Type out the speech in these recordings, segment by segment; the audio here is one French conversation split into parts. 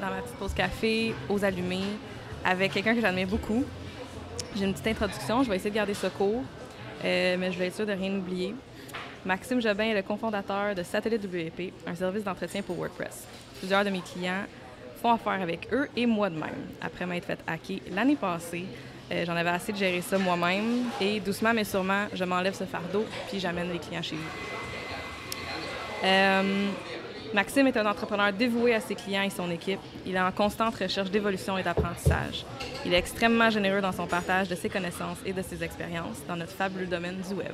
dans ma petite pause café, aux allumés, avec quelqu'un que j'admire beaucoup. J'ai une petite introduction, je vais essayer de garder ce court, euh, mais je vais être sûre de rien oublier. Maxime Jobin est le cofondateur de Satellite WP, un service d'entretien pour WordPress. Plusieurs de mes clients font affaire avec eux et moi de même. Après m'être fait hacker l'année passée, euh, j'en avais assez de gérer ça moi-même et doucement mais sûrement, je m'enlève ce fardeau puis j'amène les clients chez vous. Euh, Maxime est un entrepreneur dévoué à ses clients et son équipe. Il est en constante recherche d'évolution et d'apprentissage. Il est extrêmement généreux dans son partage de ses connaissances et de ses expériences dans notre fabuleux domaine du web.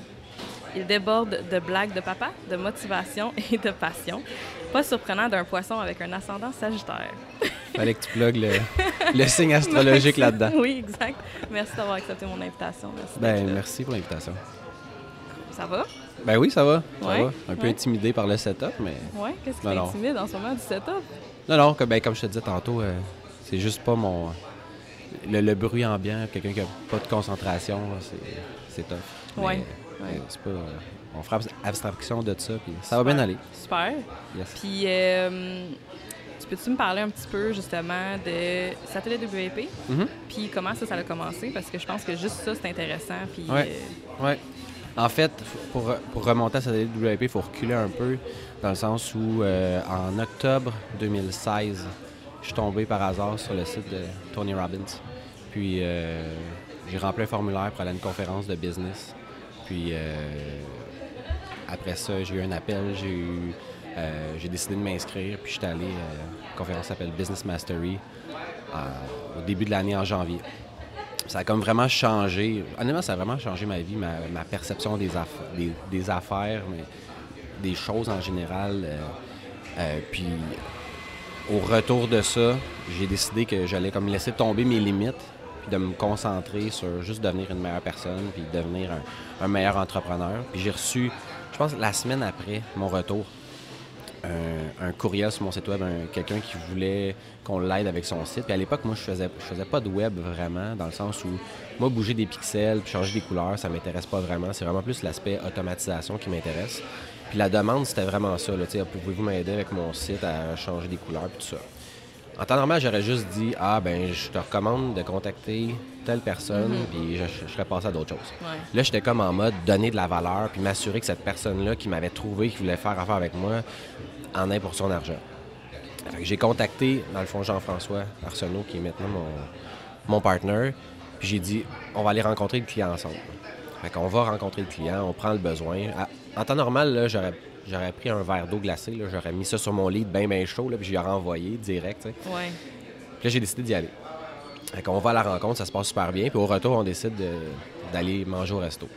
Il déborde de blagues de papa, de motivation et de passion. Pas surprenant d'un poisson avec un ascendant sagittaire. Fallait que tu plugues le, le signe astrologique là-dedans. Oui, exact. Merci d'avoir accepté mon invitation. Merci. Ben, là. merci pour l'invitation. Ça va? Ben oui, ça va. Ça Ouais, va. Un peu ouais. intimidé par le setup, mais. Oui. Qu'est-ce qui t'intimide en ce moment du setup? Non, non, comme, ben, comme je te disais tantôt, euh, c'est juste pas mon. Le, le bruit ambiant, quelqu'un qui a pas de concentration, c'est, tough. Mais, Ouais, mais ouais. c'est pas. euh, on fera abstraction de ça, puis ça va bien aller. Super. Yes. Puis, euh, tu peux-tu me parler un petit peu justement de Satellite WP? Mhm. Puis comment ça, ça a commencé? Parce que je pense que juste ça, c'est intéressant. Puis, Ouais. euh, Ouais. En fait, pour, remonter à cette WP, il faut reculer un peu, dans le sens où, euh, en octobre 2016, je suis tombé par hasard sur le site de Tony Robbins. Puis, euh, j'ai rempli un formulaire pour aller à une conférence de business. Puis, euh, après ça, j'ai eu un appel, j'ai décidé de m'inscrire, puis j'étais allé à une conférence qui s'appelle Business Mastery au début de l'année en janvier ça a comme vraiment changé. Honnêtement, ça a vraiment changé ma vie, ma, perception des, aff- des, des affaires, des choses en général. euh, euh, puis au retour de ça, j'ai décidé que j'allais comme laisser tomber mes limites, puis de me concentrer sur juste devenir une meilleure personne, puis devenir un, un meilleur entrepreneur. Puis j'ai reçu, je pense, la semaine après mon retour, un, un courriel sur mon site web, un- quelqu'un qui voulait qu'on l'aide avec son site. Puis à l'époque, moi, je faisais, je faisais pas de web vraiment, dans le sens où moi, bouger des pixels puis changer des couleurs, ça m'intéresse pas vraiment. C'est vraiment plus l'aspect automatisation qui m'intéresse. Puis la demande, c'était vraiment ça. Là, Tu sais, Pouvez-vous m'aider avec mon site à changer des couleurs puis tout ça. En temps normal, j'aurais juste dit Ah, ben, je te recommande de contacter telle personne, puis je, je serais passé à d'autres choses. Ouais. Là, j'étais comme en mode donner de la valeur, puis m'assurer que cette personne-là qui m'avait trouvé, qui voulait faire affaire avec moi, en ait pour son argent. J'ai contacté, dans le fond, Jean-François Arsenault, qui est maintenant mon, mon partner, puis j'ai dit On va aller rencontrer le client ensemble. Fait qu'on va rencontrer le client, on prend le besoin. À- en temps normal, j'aurais. J'aurais pris un verre d'eau glacée, j'aurais mis ça sur mon lit bien bien chaud, là, puis j'y aurais envoyé direct. Ouais. Puis là, j'ai décidé d'y aller. Fait qu'on va à la rencontre, ça se passe super bien. Puis au retour, on décide de- d'aller manger au resto.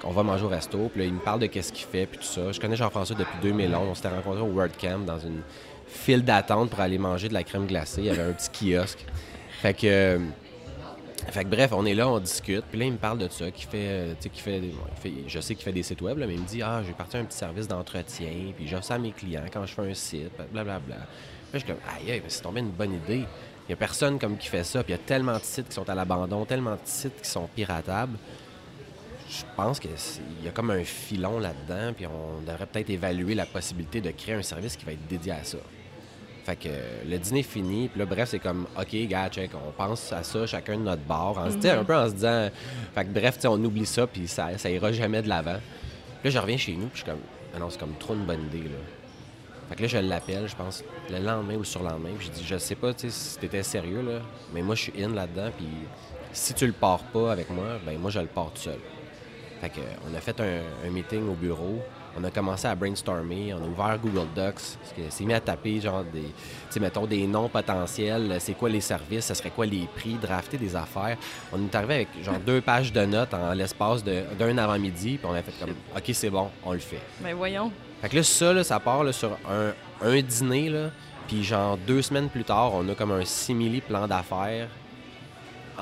Qu'on va manger au resto. Puis là, il me parle de qu'est-ce qu'il fait, puis tout ça. Je connais Jean-François depuis 2011. On s'était rencontrés au WordCamp dans une file d'attente pour aller manger de la crème glacée. Il y avait un petit kiosque. Fait que... fait que bref, on est là, on discute. Puis là, il me parle de ça, fait, euh, fait, je sais qu'il fait des sites web, mais il me dit, ah, j'ai parti un petit service d'entretien, puis j'offre ça à mes clients quand je fais un site, blablabla. Puis là, je suis comme, aïe, aïe, c'est tombé une bonne idée. Il n'y a personne comme qui fait ça, puis il y a tellement de sites qui sont à l'abandon, tellement de sites qui sont piratables. Je pense qu'il y a comme un filon là-dedans, puis on devrait peut-être évaluer la possibilité de créer un service qui va être dédié à ça. Fait que le dîner est fini, puis là, bref, c'est comme, OK, gars, check, on pense à ça chacun de notre bord, en, se- tu sais, un peu en se disant, fait que bref, on oublie ça, puis ça, ça ira jamais de l'avant. Puis là, je reviens chez nous, puis je suis comme, ah non, c'est comme trop une bonne idée, là. Fait que là, je l'appelle, je pense, le lendemain ou le surlendemain, puis je dis, je sais pas, tu sais, si t'étais sérieux, là, mais moi, je suis in là-dedans, puis si tu le pars pas avec moi, ben moi, je le pars tout seul. Fait que, on a fait un, un meeting au bureau. On a commencé à brainstormer. On a ouvert Google Docs. Parce que c'est mis à taper, genre, des, tu sais, mettons, des noms potentiels. C'est quoi les services? Ce serait quoi les prix? Drafter des affaires. On est arrivé avec, genre, deux pages de notes en l'espace d'un avant-midi. Puis on a fait comme, OK, c'est bon, on le fait. Ben voyons. Fait que là, ça, là, ça part là, sur un, un dîner, là. Puis genre, deux semaines plus tard, on a comme un simili plan d'affaires.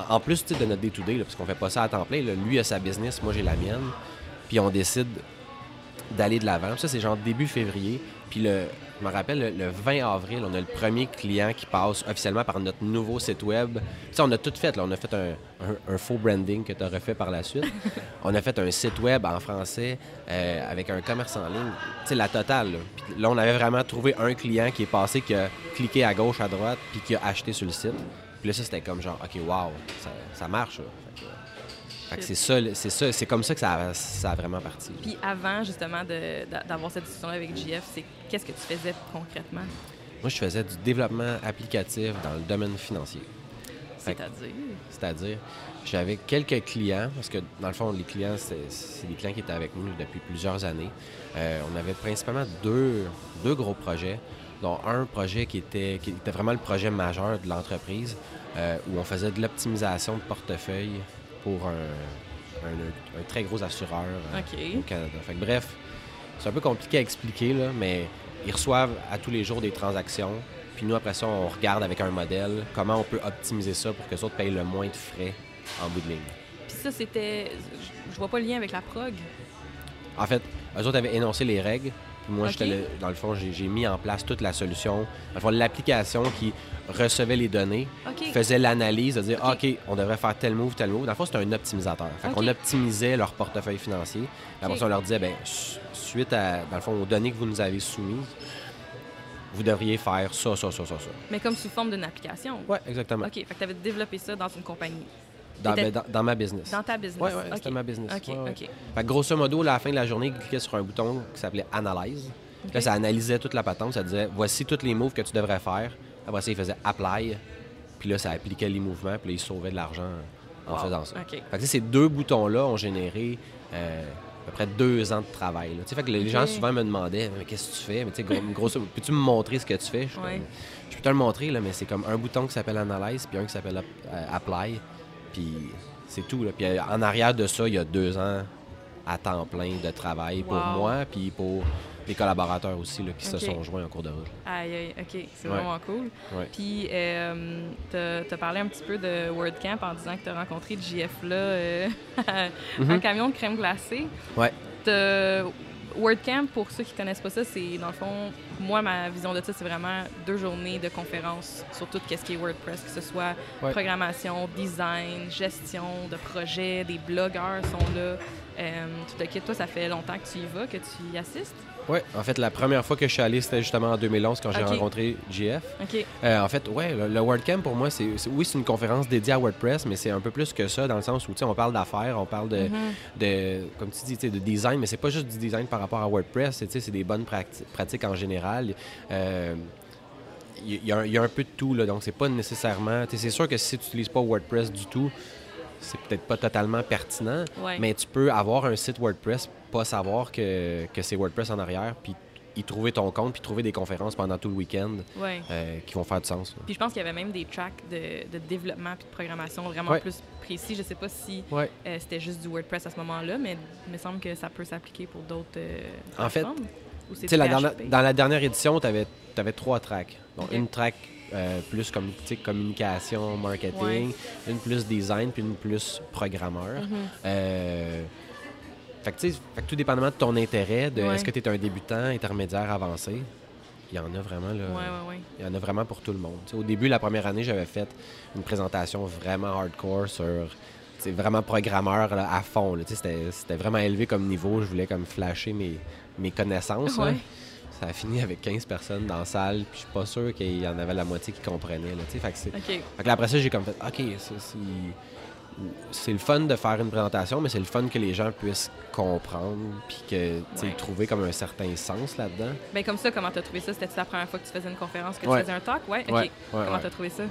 En plus, de notre day-to-day, parce qu'on fait pas ça à temps plein. là. Lui a sa business, moi j'ai la mienne. Puis on décide d'aller de l'avant. Ça, c'est genre début février. Puis le, je me rappelle, le, 20 avril, on a le premier client qui passe officiellement par notre nouveau site web. Sais, on a tout fait. Là. On a fait un, faux branding que tu as refait par la suite. on a fait un site web en français euh, avec un commerce en ligne. Tu sais, la totale. Là. Puis là, on avait vraiment trouvé un client qui est passé, qui a cliqué à gauche, à droite, puis qui a acheté sur le site. Puis là, ça, c'était comme genre, OK, wow, ça, marche. c'est ça, c'est ça, c'est comme ça que ça a, ça a vraiment parti. Puis avant, justement, d'avoir cette discussion avec JF, c'est qu'est-ce que tu faisais concrètement? Moi, je faisais du développement applicatif dans le domaine financier. C'est-à-dire? C'est-à-dire, j'avais quelques clients, parce que dans le fond, les clients, c'est des clients qui étaient avec nous depuis plusieurs années. Euh, on avait principalement deux, deux gros projets dont un projet qui était, qui était vraiment le projet majeur de l'entreprise, euh, où on faisait de l'optimisation de portefeuille pour un, un, très gros assureur euh, au Canada. bref, c'est un peu compliqué à expliquer, là, mais ils reçoivent à tous les jours des transactions. Puis nous, après ça, on regarde avec un modèle comment on peut optimiser ça pour que les autres payent le moins de frais en bout de ligne. Puis ça, c'était. Je vois pas le lien avec la prog. En fait, eux autres avaient énoncé les règles, moi, dans le fond, j'ai mis en place toute la solution. l'application qui recevait les données, faisait l'analyse de dire OK, on devrait faire tel move, tel move. Dans le fond, c'était un optimisateur. Fait qu'on optimisait leur portefeuille financier. Après ça, on leur disait ben, suite à, dans le fond, aux données que vous nous avez soumises, vous devriez faire ça, ça, ça, ça, ça. Mais comme sous forme d'une application. Oui, exactement. OK. Fait que tu avais développé ça dans une compagnie. Ben, dans, ma business. Dans ta business. Oui, oui, c'était ma business. OK, OK. Fait grosso modo, à la fin de la journée, il cliquait sur un bouton qui s'appelait Analyze. Là, ça analysait toute la patente. Ça disait voici tous les moves que tu devrais faire. Après ça, il faisait Apply. Puis là, ça appliquait les mouvements. Puis là, il sauvait de l'argent en faisant ça. Fait que ces deux boutons-là ont généré euh, à peu près deux ans de travail. Là. Fait que les gens souvent me demandaient mais qu'est-ce que tu fais mais grosso, Peux-tu me montrer ce que tu fais? Je, peux te le montrer, là, mais c'est comme un bouton qui s'appelle Analyze puis un qui s'appelle euh, Apply. Puis c'est tout. Là. Puis euh, en arrière de ça, il y a deux ans à temps plein de travail pour moi, puis pour les collaborateurs aussi là, qui se sont joints en cours de route. Aïe, aïe, OK. C'est vraiment cool. Puis, euh, tu as parlé un petit peu de WordCamp en disant que tu as rencontré JF là, euh, un mhm. camion de crème glacée. Ouais. WordCamp, pour ceux qui connaissent pas ça, c'est dans le fond, moi, ma vision de ça, c'est vraiment deux journées de conférences sur tout ce qui est WordPress, que ce soit programmation, design, gestion de projets, des blogueurs sont là. Euh, tout à toi, ça fait longtemps que tu y vas, que tu y assistes? Oui, en fait, la première fois que je suis allé, c'était justement en 2011 quand j'ai rencontré JF. OK. Euh, en fait, ouais, le, WordCamp pour moi, c'est oui, c'est une conférence dédiée à WordPress, mais c'est un peu plus que ça dans le sens où on parle d'affaires, on parle de, mm-hmm. de, comme tu dis, de design, mais c'est pas juste du design par rapport à WordPress, c'est des bonnes pratiques en général. il euh, y, a un peu de tout, là, donc c'est pas nécessairement. C'est sûr que si tu n'utilises pas WordPress du tout, c'est peut-être pas totalement pertinent, mais tu peux avoir un site WordPress, pas savoir que, que c'est WordPress en arrière, puis y trouver ton compte, puis trouver des conférences pendant tout le week-end euh, qui vont faire du sens. Puis je pense qu'il y avait même des tracks de, de développement puis de programmation vraiment plus précis. Je sais pas si euh, c'était juste du WordPress à ce moment-là, mais il me semble que ça peut s'appliquer pour d'autres euh, En fait, la dans la dernière édition, tu avais, avais, trois tracks. Donc, une track euh, plus comme communication, marketing, une plus design, puis une plus programmeur. Mhm. Fait, que, fait tout dépendamment de ton intérêt, de est-ce que tu es un débutant, intermédiaire, avancé, il y en a vraiment là. il y en a vraiment pour tout le monde. au début, la première année, j'avais fait une présentation vraiment hardcore sur c'est vraiment programmeur à fond. C'était vraiment élevé comme niveau. Je voulais comme flasher mes, mes connaissances ça a fini avec 15 personnes dans la salle, puis je suis pas sûr qu'il y en avait la moitié qui comprenaient. Là, fait que, fait que après ça, j'ai comme fait, OK, c'est le fun de faire une présentation, mais c'est le fun que les gens puissent comprendre puis que ouais. trouver comme un certain sens là-dedans. Bien, comme ça, comment tu as trouvé ça? C'était la première fois que tu faisais une conférence, que tu faisais un talk? Ouais, OK. comment tu as trouvé ça?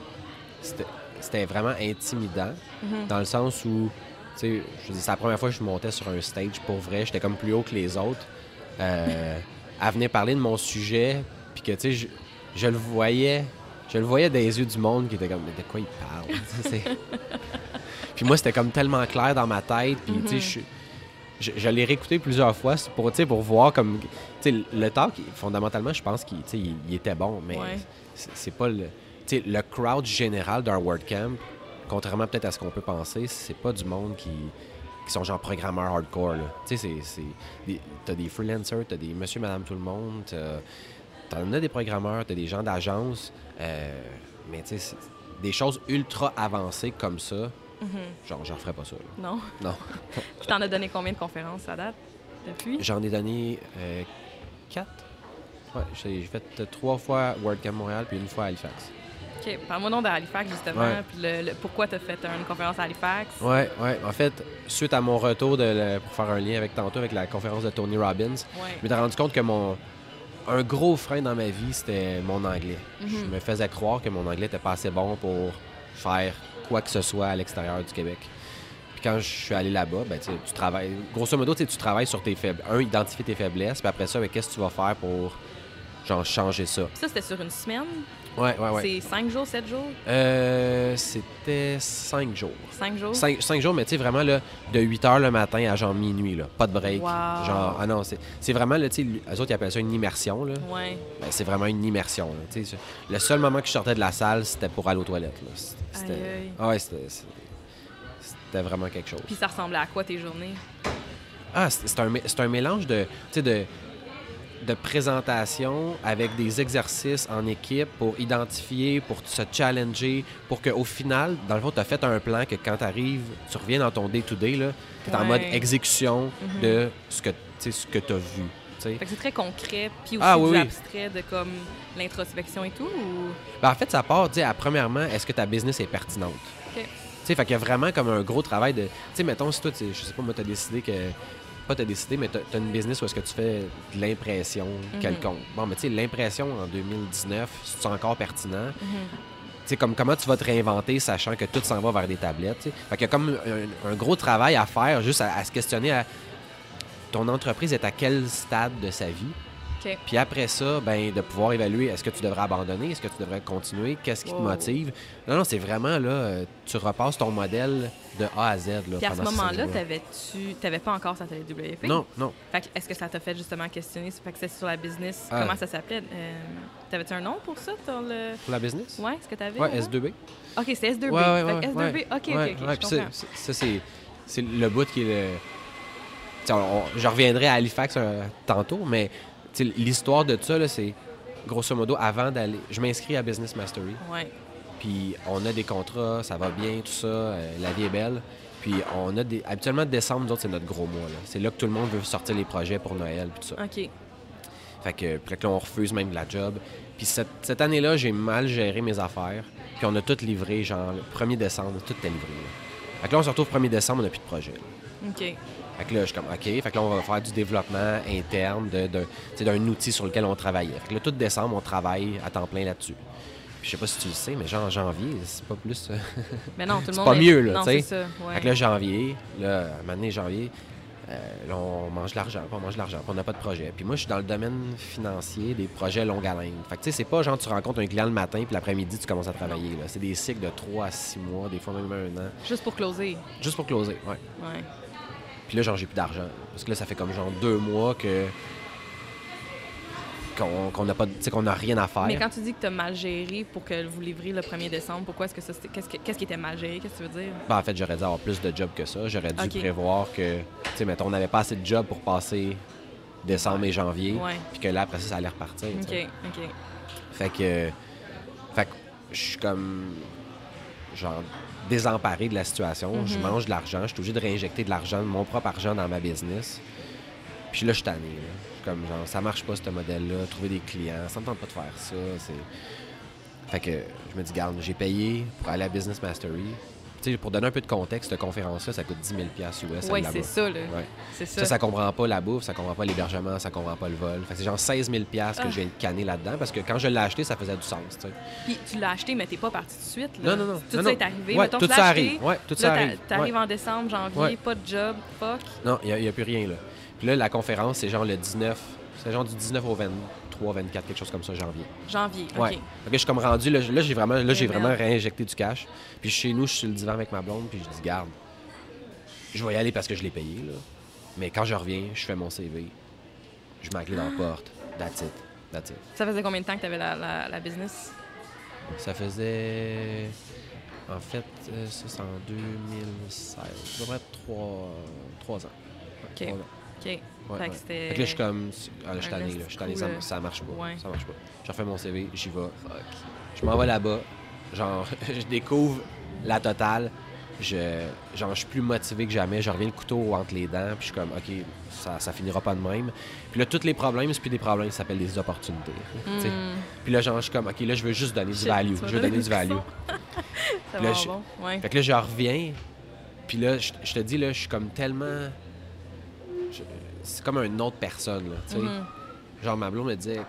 C'était vraiment intimidant, mm-hmm. dans le sens où, tu sais, c'est la première fois que je montais sur un stage pour vrai. J'étais comme plus haut que les autres. Euh, à venir parler de mon sujet, puis que, tu sais, je, le voyais, je le voyais dans les yeux du monde qui était comme, mais de quoi il parle? puis moi, c'était comme tellement clair dans ma tête, puis, tu sais, mhm. je, je, l'ai réécouté plusieurs fois pour, pour voir comme, tu sais, le talk, fondamentalement, je pense qu'il il, était bon, mais c'est pas le, tu sais, le crowd général d'un WordCamp, contrairement peut-être à ce qu'on peut penser, c'est pas du monde qui qui sont genre programmeurs hardcore. Tu sais, t'as des freelancers, t'as des monsieur, madame, tout le monde, t'as- t'en as des programmeurs, t'as des gens d'agence, euh, mais tu sais, des choses ultra avancées comme ça, genre, je referais pas ça. là. Non. Non. Tu t'en as donné combien de conférences à date depuis? J'en ai donné euh, quatre. Ouais, j'ai fait euh, trois fois WordCamp Montréal puis une fois à Halifax. OK. Parle-moi donc d'Halifax, justement. Ouais. Puis le, le- pourquoi tu as fait une conférence à Halifax? Ouais, ouais. En fait, suite à mon retour de le- pour faire un lien avec tantôt avec la conférence de Tony Robbins, Ouais. je m'étais rendu compte que mon un gros frein dans ma vie, c'était mon anglais. Mhm. Je me faisais croire que mon anglais était pas assez bon pour faire quoi que ce soit à l'extérieur du Québec. Puis quand je suis allé là-bas, ben, tu travailles. Grosso modo, tu travailles sur tes faiblesses. Un, identifier tes faiblesses, puis après ça, ben, qu'est-ce que tu vas faire pour genre changer ça? Ça, c'était sur une semaine? Ouais, ouais, ouais. C'est cinq jours, sept jours? Euh, c'était cinq jours. Cinq jours? Cinq, cinq jours, mais tu sais, vraiment, là, de 8 h le matin à genre minuit, là. Pas de break. Wow. Genre, ah non, c'est vraiment, là, tu sais, eux autres, ils appellent ça une immersion, là. Ouais. Ben, c'est vraiment une immersion, là. Tu sais, le seul moment que je sortais de la salle, c'était pour aller aux toilettes, là. C'était... Ah ouais, c'était... Vraiment quelque chose. Puis ça ressemblait à quoi tes journées? Ah, c'est un, un mélange de, de, de présentation avec des exercices en équipe pour identifier, pour se challenger, pour qu'au final, dans le fond, tu as fait un plan que quand tu arrives, tu reviens dans ton day-to-day, tu es en mode exécution Mhm. de ce que tu as vu. Fait que c'est très concret, puis aussi Ah, oui, du oui. abstrait de comme l'introspection et tout, ou... Ben, en fait, ça part, tu premièrement, est-ce que ta business est pertinente? OK. Tu sais, fait qu'il y a vraiment comme un gros travail de. Tu sais, mettons, si toi, je sais pas, moi, t'as décidé que. Pas t'as décidé, mais t'as as une business où est-ce que tu fais de l'impression Mhm. quelconque. Bon, mais tu sais, l'impression en 2019, c'est encore pertinent. Mhm. Tu sais, comme comment tu vas te réinventer sachant que tout s'en va vers des tablettes, tu sais? Fait qu'il y a comme un, un gros travail à faire, juste à, à se questionner à ton entreprise est à quel stade de sa vie? Puis après ça, ben, de pouvoir évaluer est-ce que tu devrais abandonner, est-ce que tu devrais continuer, qu'est-ce qui te motive? Non, non, c'est vraiment là, tu repasses ton modèle de A à Z. Là, Puis à ce moment-là, t'avais-tu... T'avais pas encore sa télé WP? Non, non. Fait que est-ce que ça t'a fait justement questionner? Fait que c'est sur la business. Ah. Comment ça s'appelait? Euh, T'avais-tu un nom pour ça? Dans le... Pour la business? Ouais, est-ce que t'avais? Avant? S2B. OK, c'est S2B. Ouais, ouais, ouais, que S2B, ouais. OK, OK, OK, ça, c'est le bout qui est le. On- je reviendrai à Halifax euh, tantôt, mais l'histoire de ça, c'est grosso modo avant d'aller. Je m'inscris à Business Mastery. Ouais. Puis on a des contrats, ça va bien, tout ça, euh, la vie est belle. Puis on a des. Habituellement, décembre, nous autres, c'est notre gros mois. C'est là que tout le monde veut sortir les projets pour Noël, puis tout ça. OK. Fait que, puis là, on refuse même de la job. Puis cette, cette année-là, j'ai mal géré mes affaires. Puis on a tout livré, genre, le 1er décembre, tout était livré. là. Fait que là, on se retrouve 1er décembre, on n'a plus de projet. là. OK. Fait que là, je suis comme, OK. Fait que là, on va faire du développement interne de, de- d'un outil sur lequel on travaillait. Fait que là, tout décembre, on travaille à temps plein là-dessus. Puis je sais pas si tu le sais, mais genre, en janvier, c'est pas plus. euh, Mais non, tout le C'est monde... pas est- mieux, là, tu sais. c'est ouais. Fait que là, janvier, là, donné, janvier, euh, là, on mange de l'argent, on mange de l'argent, on n'a pas de projet. Puis moi, je suis dans le domaine financier, des projets longue haleine. Fait que tu sais, c'est pas genre tu rencontres un client le matin, puis l'après-midi, tu commences à travailler. C'est des cycles de 3 à 6 mois, des fois même un an, Juste pour closer. juste pour closer, ouais. Ouais. Puis là, genre, j'ai plus d'argent. Parce que là, ça fait comme genre deux mois que qu'on n'a pas, tu sais, qu'on n'a rien à faire. Mais quand tu dis que tu as mal géré pour que vous livriez le 1er décembre, pourquoi est-ce que ça... Qu'est-ce, que- qu'est-ce qui était mal géré? Qu'est-ce que tu veux dire? Ben, en fait, j'aurais dû avoir plus de jobs que ça. J'aurais dû prévoir que, tu sais, mettons, on n'avait pas assez de jobs pour passer décembre et janvier. Puis que là, après ça, ça allait repartir. OK, OK. Fait que. Fait que je suis comme. Genre, désemparé de la situation. Je Mhm. mange de l'argent. Je suis obligé de réinjecter de l'argent, mon propre argent dans ma business. Puis là, je suis tanné. là. Je suis Comme, genre, ça marche pas, ce modèle-là. Trouver des clients, ça me tente pas de faire ça. C'est. Fait que je me dis, garde, j'ai payé pour aller à Business Mastery. Pour donner un peu de contexte, cette conférence-là, ça coûte 10 000 US. Oui, c'est ça, là. Ouais. C'est ça. Ça, ça comprend pas la bouffe, ça comprend pas l'hébergement, ça comprend pas le vol. C'est genre 16 000 piastres que Ah. je viens de canner là-dedans parce que quand je l'ai acheté, ça faisait du sens. Puis tu l'as acheté, mais t'es pas parti tout de suite. Là. Non, non, non. Tout Non, ça non. est arrivé. Ouais, Mettons, tout ça arrive. Ouais, tout là, ça arrive. T'arrives en décembre, janvier, pas de job, fuck. Non, il n'y a, plus rien, là. Puis là, la conférence, c'est genre le 19, c'est genre du 19 au 23, 24, quelque chose comme ça, janvier. Janvier, Ouais. OK. Que je suis comme rendu, là, là, j'ai vraiment, là, j'ai vraiment réinjecté du cash. Puis chez nous, je suis sur le divan avec ma blonde, puis je dis, garde, je vais y aller parce que je l'ai payé, là. Mais quand je reviens, je fais mon CV, je mets la clé dans la porte, that's it, that's it. Ça faisait combien de temps que t'avais la, la, la business? Ça faisait En fait, euh, ça, c'est en 2016. Ça devrait être trois, trois ans. OK. Trois ans. OK. Ouais, fait ouais. que c'était. Fait que là, je suis comme. Ah, là, je tanné, là. Je tanné, ça, ça marche pas. Ouais. Ça marche pas. Je refais mon CV, j'y vais. Je m'en vais là-bas. Genre, je découvre la totale. Je, genre, je suis plus motivé que jamais. Je reviens le couteau entre les dents. Puis je suis comme, OK, ça, ça finira pas de même. Puis là, tous les problèmes, c'est plus des problèmes, ça s'appelle des opportunités. Hmm. Puis là, genre, je suis comme, OK, là, je veux juste donner du value. Je veux donner du value. Ça va là, je- bon. Ouais. Fait que là, je reviens. Puis là, je, je te dis, là, je suis comme tellement. C'est comme une autre personne, là. Tu sais. Mhm. Genre, ma blonde me disait,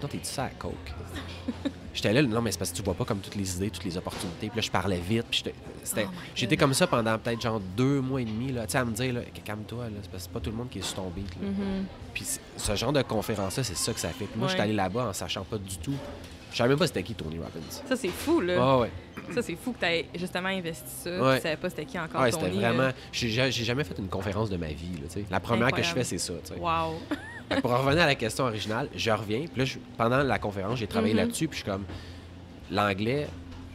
toi, t'es-tu ça à coke? J'étais là, non, mais c'est parce que tu vois pas comme toutes les idées, toutes les opportunités. Puis là, je parlais vite. Puis j'étais- Oh j'étais comme ça pendant peut-être genre deux mois et demi, là. Tu sais, à me dire, là, calme-toi, là. C'est parce que c'est pas tout le monde qui est sur ton beat, là. Mhm. Puis ce genre de conférence-là, c'est ça que ça fait. Puis moi, je suis Ouais. allé là-bas en sachant pas du tout. Je savais même pas c'était qui Tony Robbins. Ça, c'est fou, là. Ah ouais. Ça, c'est fou que tu aies justement investi ça. Ouais. Tu savais pas c'était qui encore Ouais, c'était vraiment. J'ai ja- j'ai jamais fait une conférence de ma vie. Là, la première que je fais, c'est ça. Wow. Pour revenir à la question originale, je reviens. Puis là, je- pendant la conférence, j'ai travaillé Mhm. là-dessus. Puis je suis comme. L'anglais,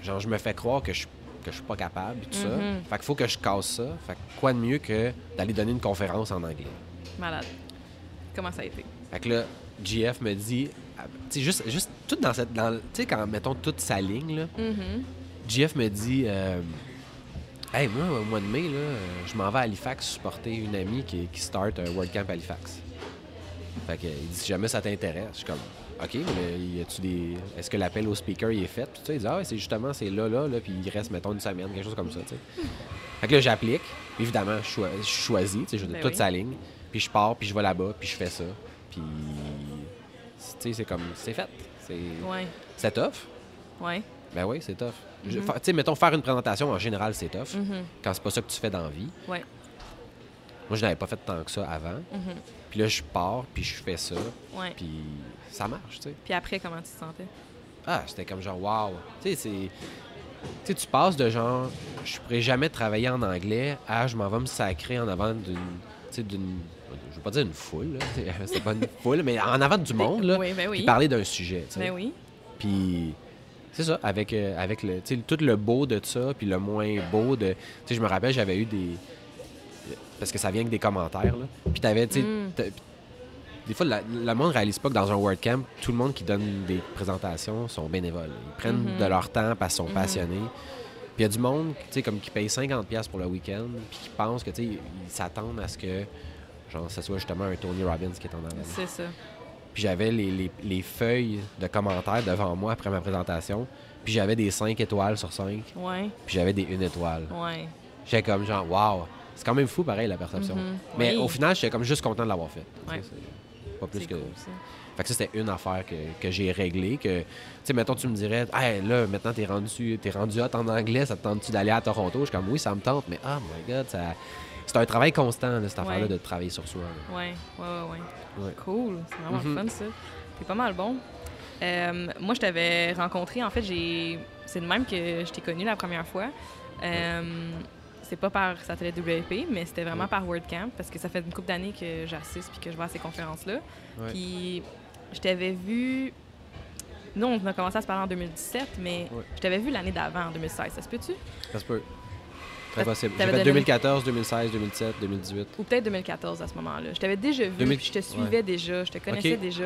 genre, je me fais croire que je, que je suis pas capable. Tout ça. Mhm. Fait qu'il faut que je casse ça. Fait que quoi de mieux que d'aller donner une conférence en anglais? Malade. Comment ça a été? Fait que là, GF me dit. Sais, juste, juste tout dans cette. dans Tu sais, quand mettons toute sa ligne, là. Mhm. GF me dit euh, Hey, moi, au mois de mai, là, je m'en vais à Halifax supporter une amie qui, qui start un World Camp Halifax. Fait que, il dit Si jamais ça t'intéresse, je suis comme OK, mais des. Est-ce que l'appel au speaker il est fait? Puis tu sais, il dit Ah, ouais, c'est justement, c'est là, là, là, puis il reste, mettons, une semaine, quelque chose comme ça, tu sais. Fait que là, j'applique. Évidemment, je choi- je suis choisi, tu sais, je Ben toute oui. sa ligne. Puis je pars, puis je vais là-bas, puis je fais ça. Puis. C'est comme. C'est fait. C'est Ouais. c'est tough. Ouais. Ben oui, c'est tough. Mhm. Tu sais, mettons, faire une présentation, en général, c'est tough. Mhm. Quand c'est pas ça que tu fais dans la vie. Ouais. Moi, je n'avais pas fait tant que ça avant. Mhm. Puis là, je pars, puis je fais ça, Ouais. puis ça marche, tu sais. Puis après, comment tu te sentais? Ah, c'était comme genre, wow. Tu sais, c'est... Tu sais, tu passes de genre, je pourrais jamais travailler en anglais à je m'en vais me sacrer en avant d'une... Veux pas dire une foule, sais, C'est pas une foule, mais en avant du monde, là. Oui, ben Puis oui. parler d'un sujet. Ben oui. Puis c'est ça, avec, euh, avec le, tout le beau de ça, puis le moins beau de. Tu sais, je me rappelle, j'avais eu des. Parce que ça vient avec des commentaires, là. Puis t'avais, tu. Mm. Des fois, le monde réalise pas que dans un WordCamp, tout le monde qui donne des présentations sont bénévoles. Ils prennent Mhm. de leur temps parce qu'ils sont Mhm. passionnés. Puis il y a du monde, tu sais, comme qui paye 50$ pour le week-end, puis qui pense que, tu sais, ils s'attendent à ce que, genre, ce soit justement un Tony Robbins qui est en avant. C'est ça. Puis j'avais les, les- les feuilles de commentaires devant moi après ma présentation. Puis j'avais des 5 étoiles sur 5. Ouais. Puis j'avais des 1 étoile. Ouais. J'étais comme genre, wow. C'est quand même fou, pareil, la perception. Mhm. Mais Oui. au final, j'étais comme juste content de l'avoir fait. Tu sais, Ouais. Pas plus que. cool, ça. Fait que ça, c'était une affaire que, que j'ai réglée. Que, tu sais, mettons, tu me dirais, hey, là, maintenant, t'es rendu, t'es rendu hot en anglais, ça te tente-tu d'aller à Toronto? Je suis comme, oui, ça me tente, mais oh my god, ça. C'est un travail constant, là, cette affaire-là, de travailler sur soi. là. Ouais. Ouais, ouais. Cool. C'est vraiment Mhm. fun, ça. C'est pas mal bon. Euh, moi, je t'avais rencontré. En fait, j'ai. C'est de même que je t'ai connu la première fois. Euh, C'est pas par Satellite WP, mais c'était vraiment Ouais. par WordCamp parce que ça fait une couple d'années que j'assiste puis que je vais à ces conférences-là. Ouais. Puis je t'avais vu. Nous, on a commencé à se parler en 2017, mais Ouais. je t'avais vu l'année d'avant, en 2016. Ça se peut-tu? Ça se peut. Très possible. J'ai t'avais fait donné- 2014, 2016, 2017, 2018. Ou peut-être 2014 à ce moment-là. Je t'avais déjà vu, 2000 puis je te suivais déjà, je te connaissais déjà.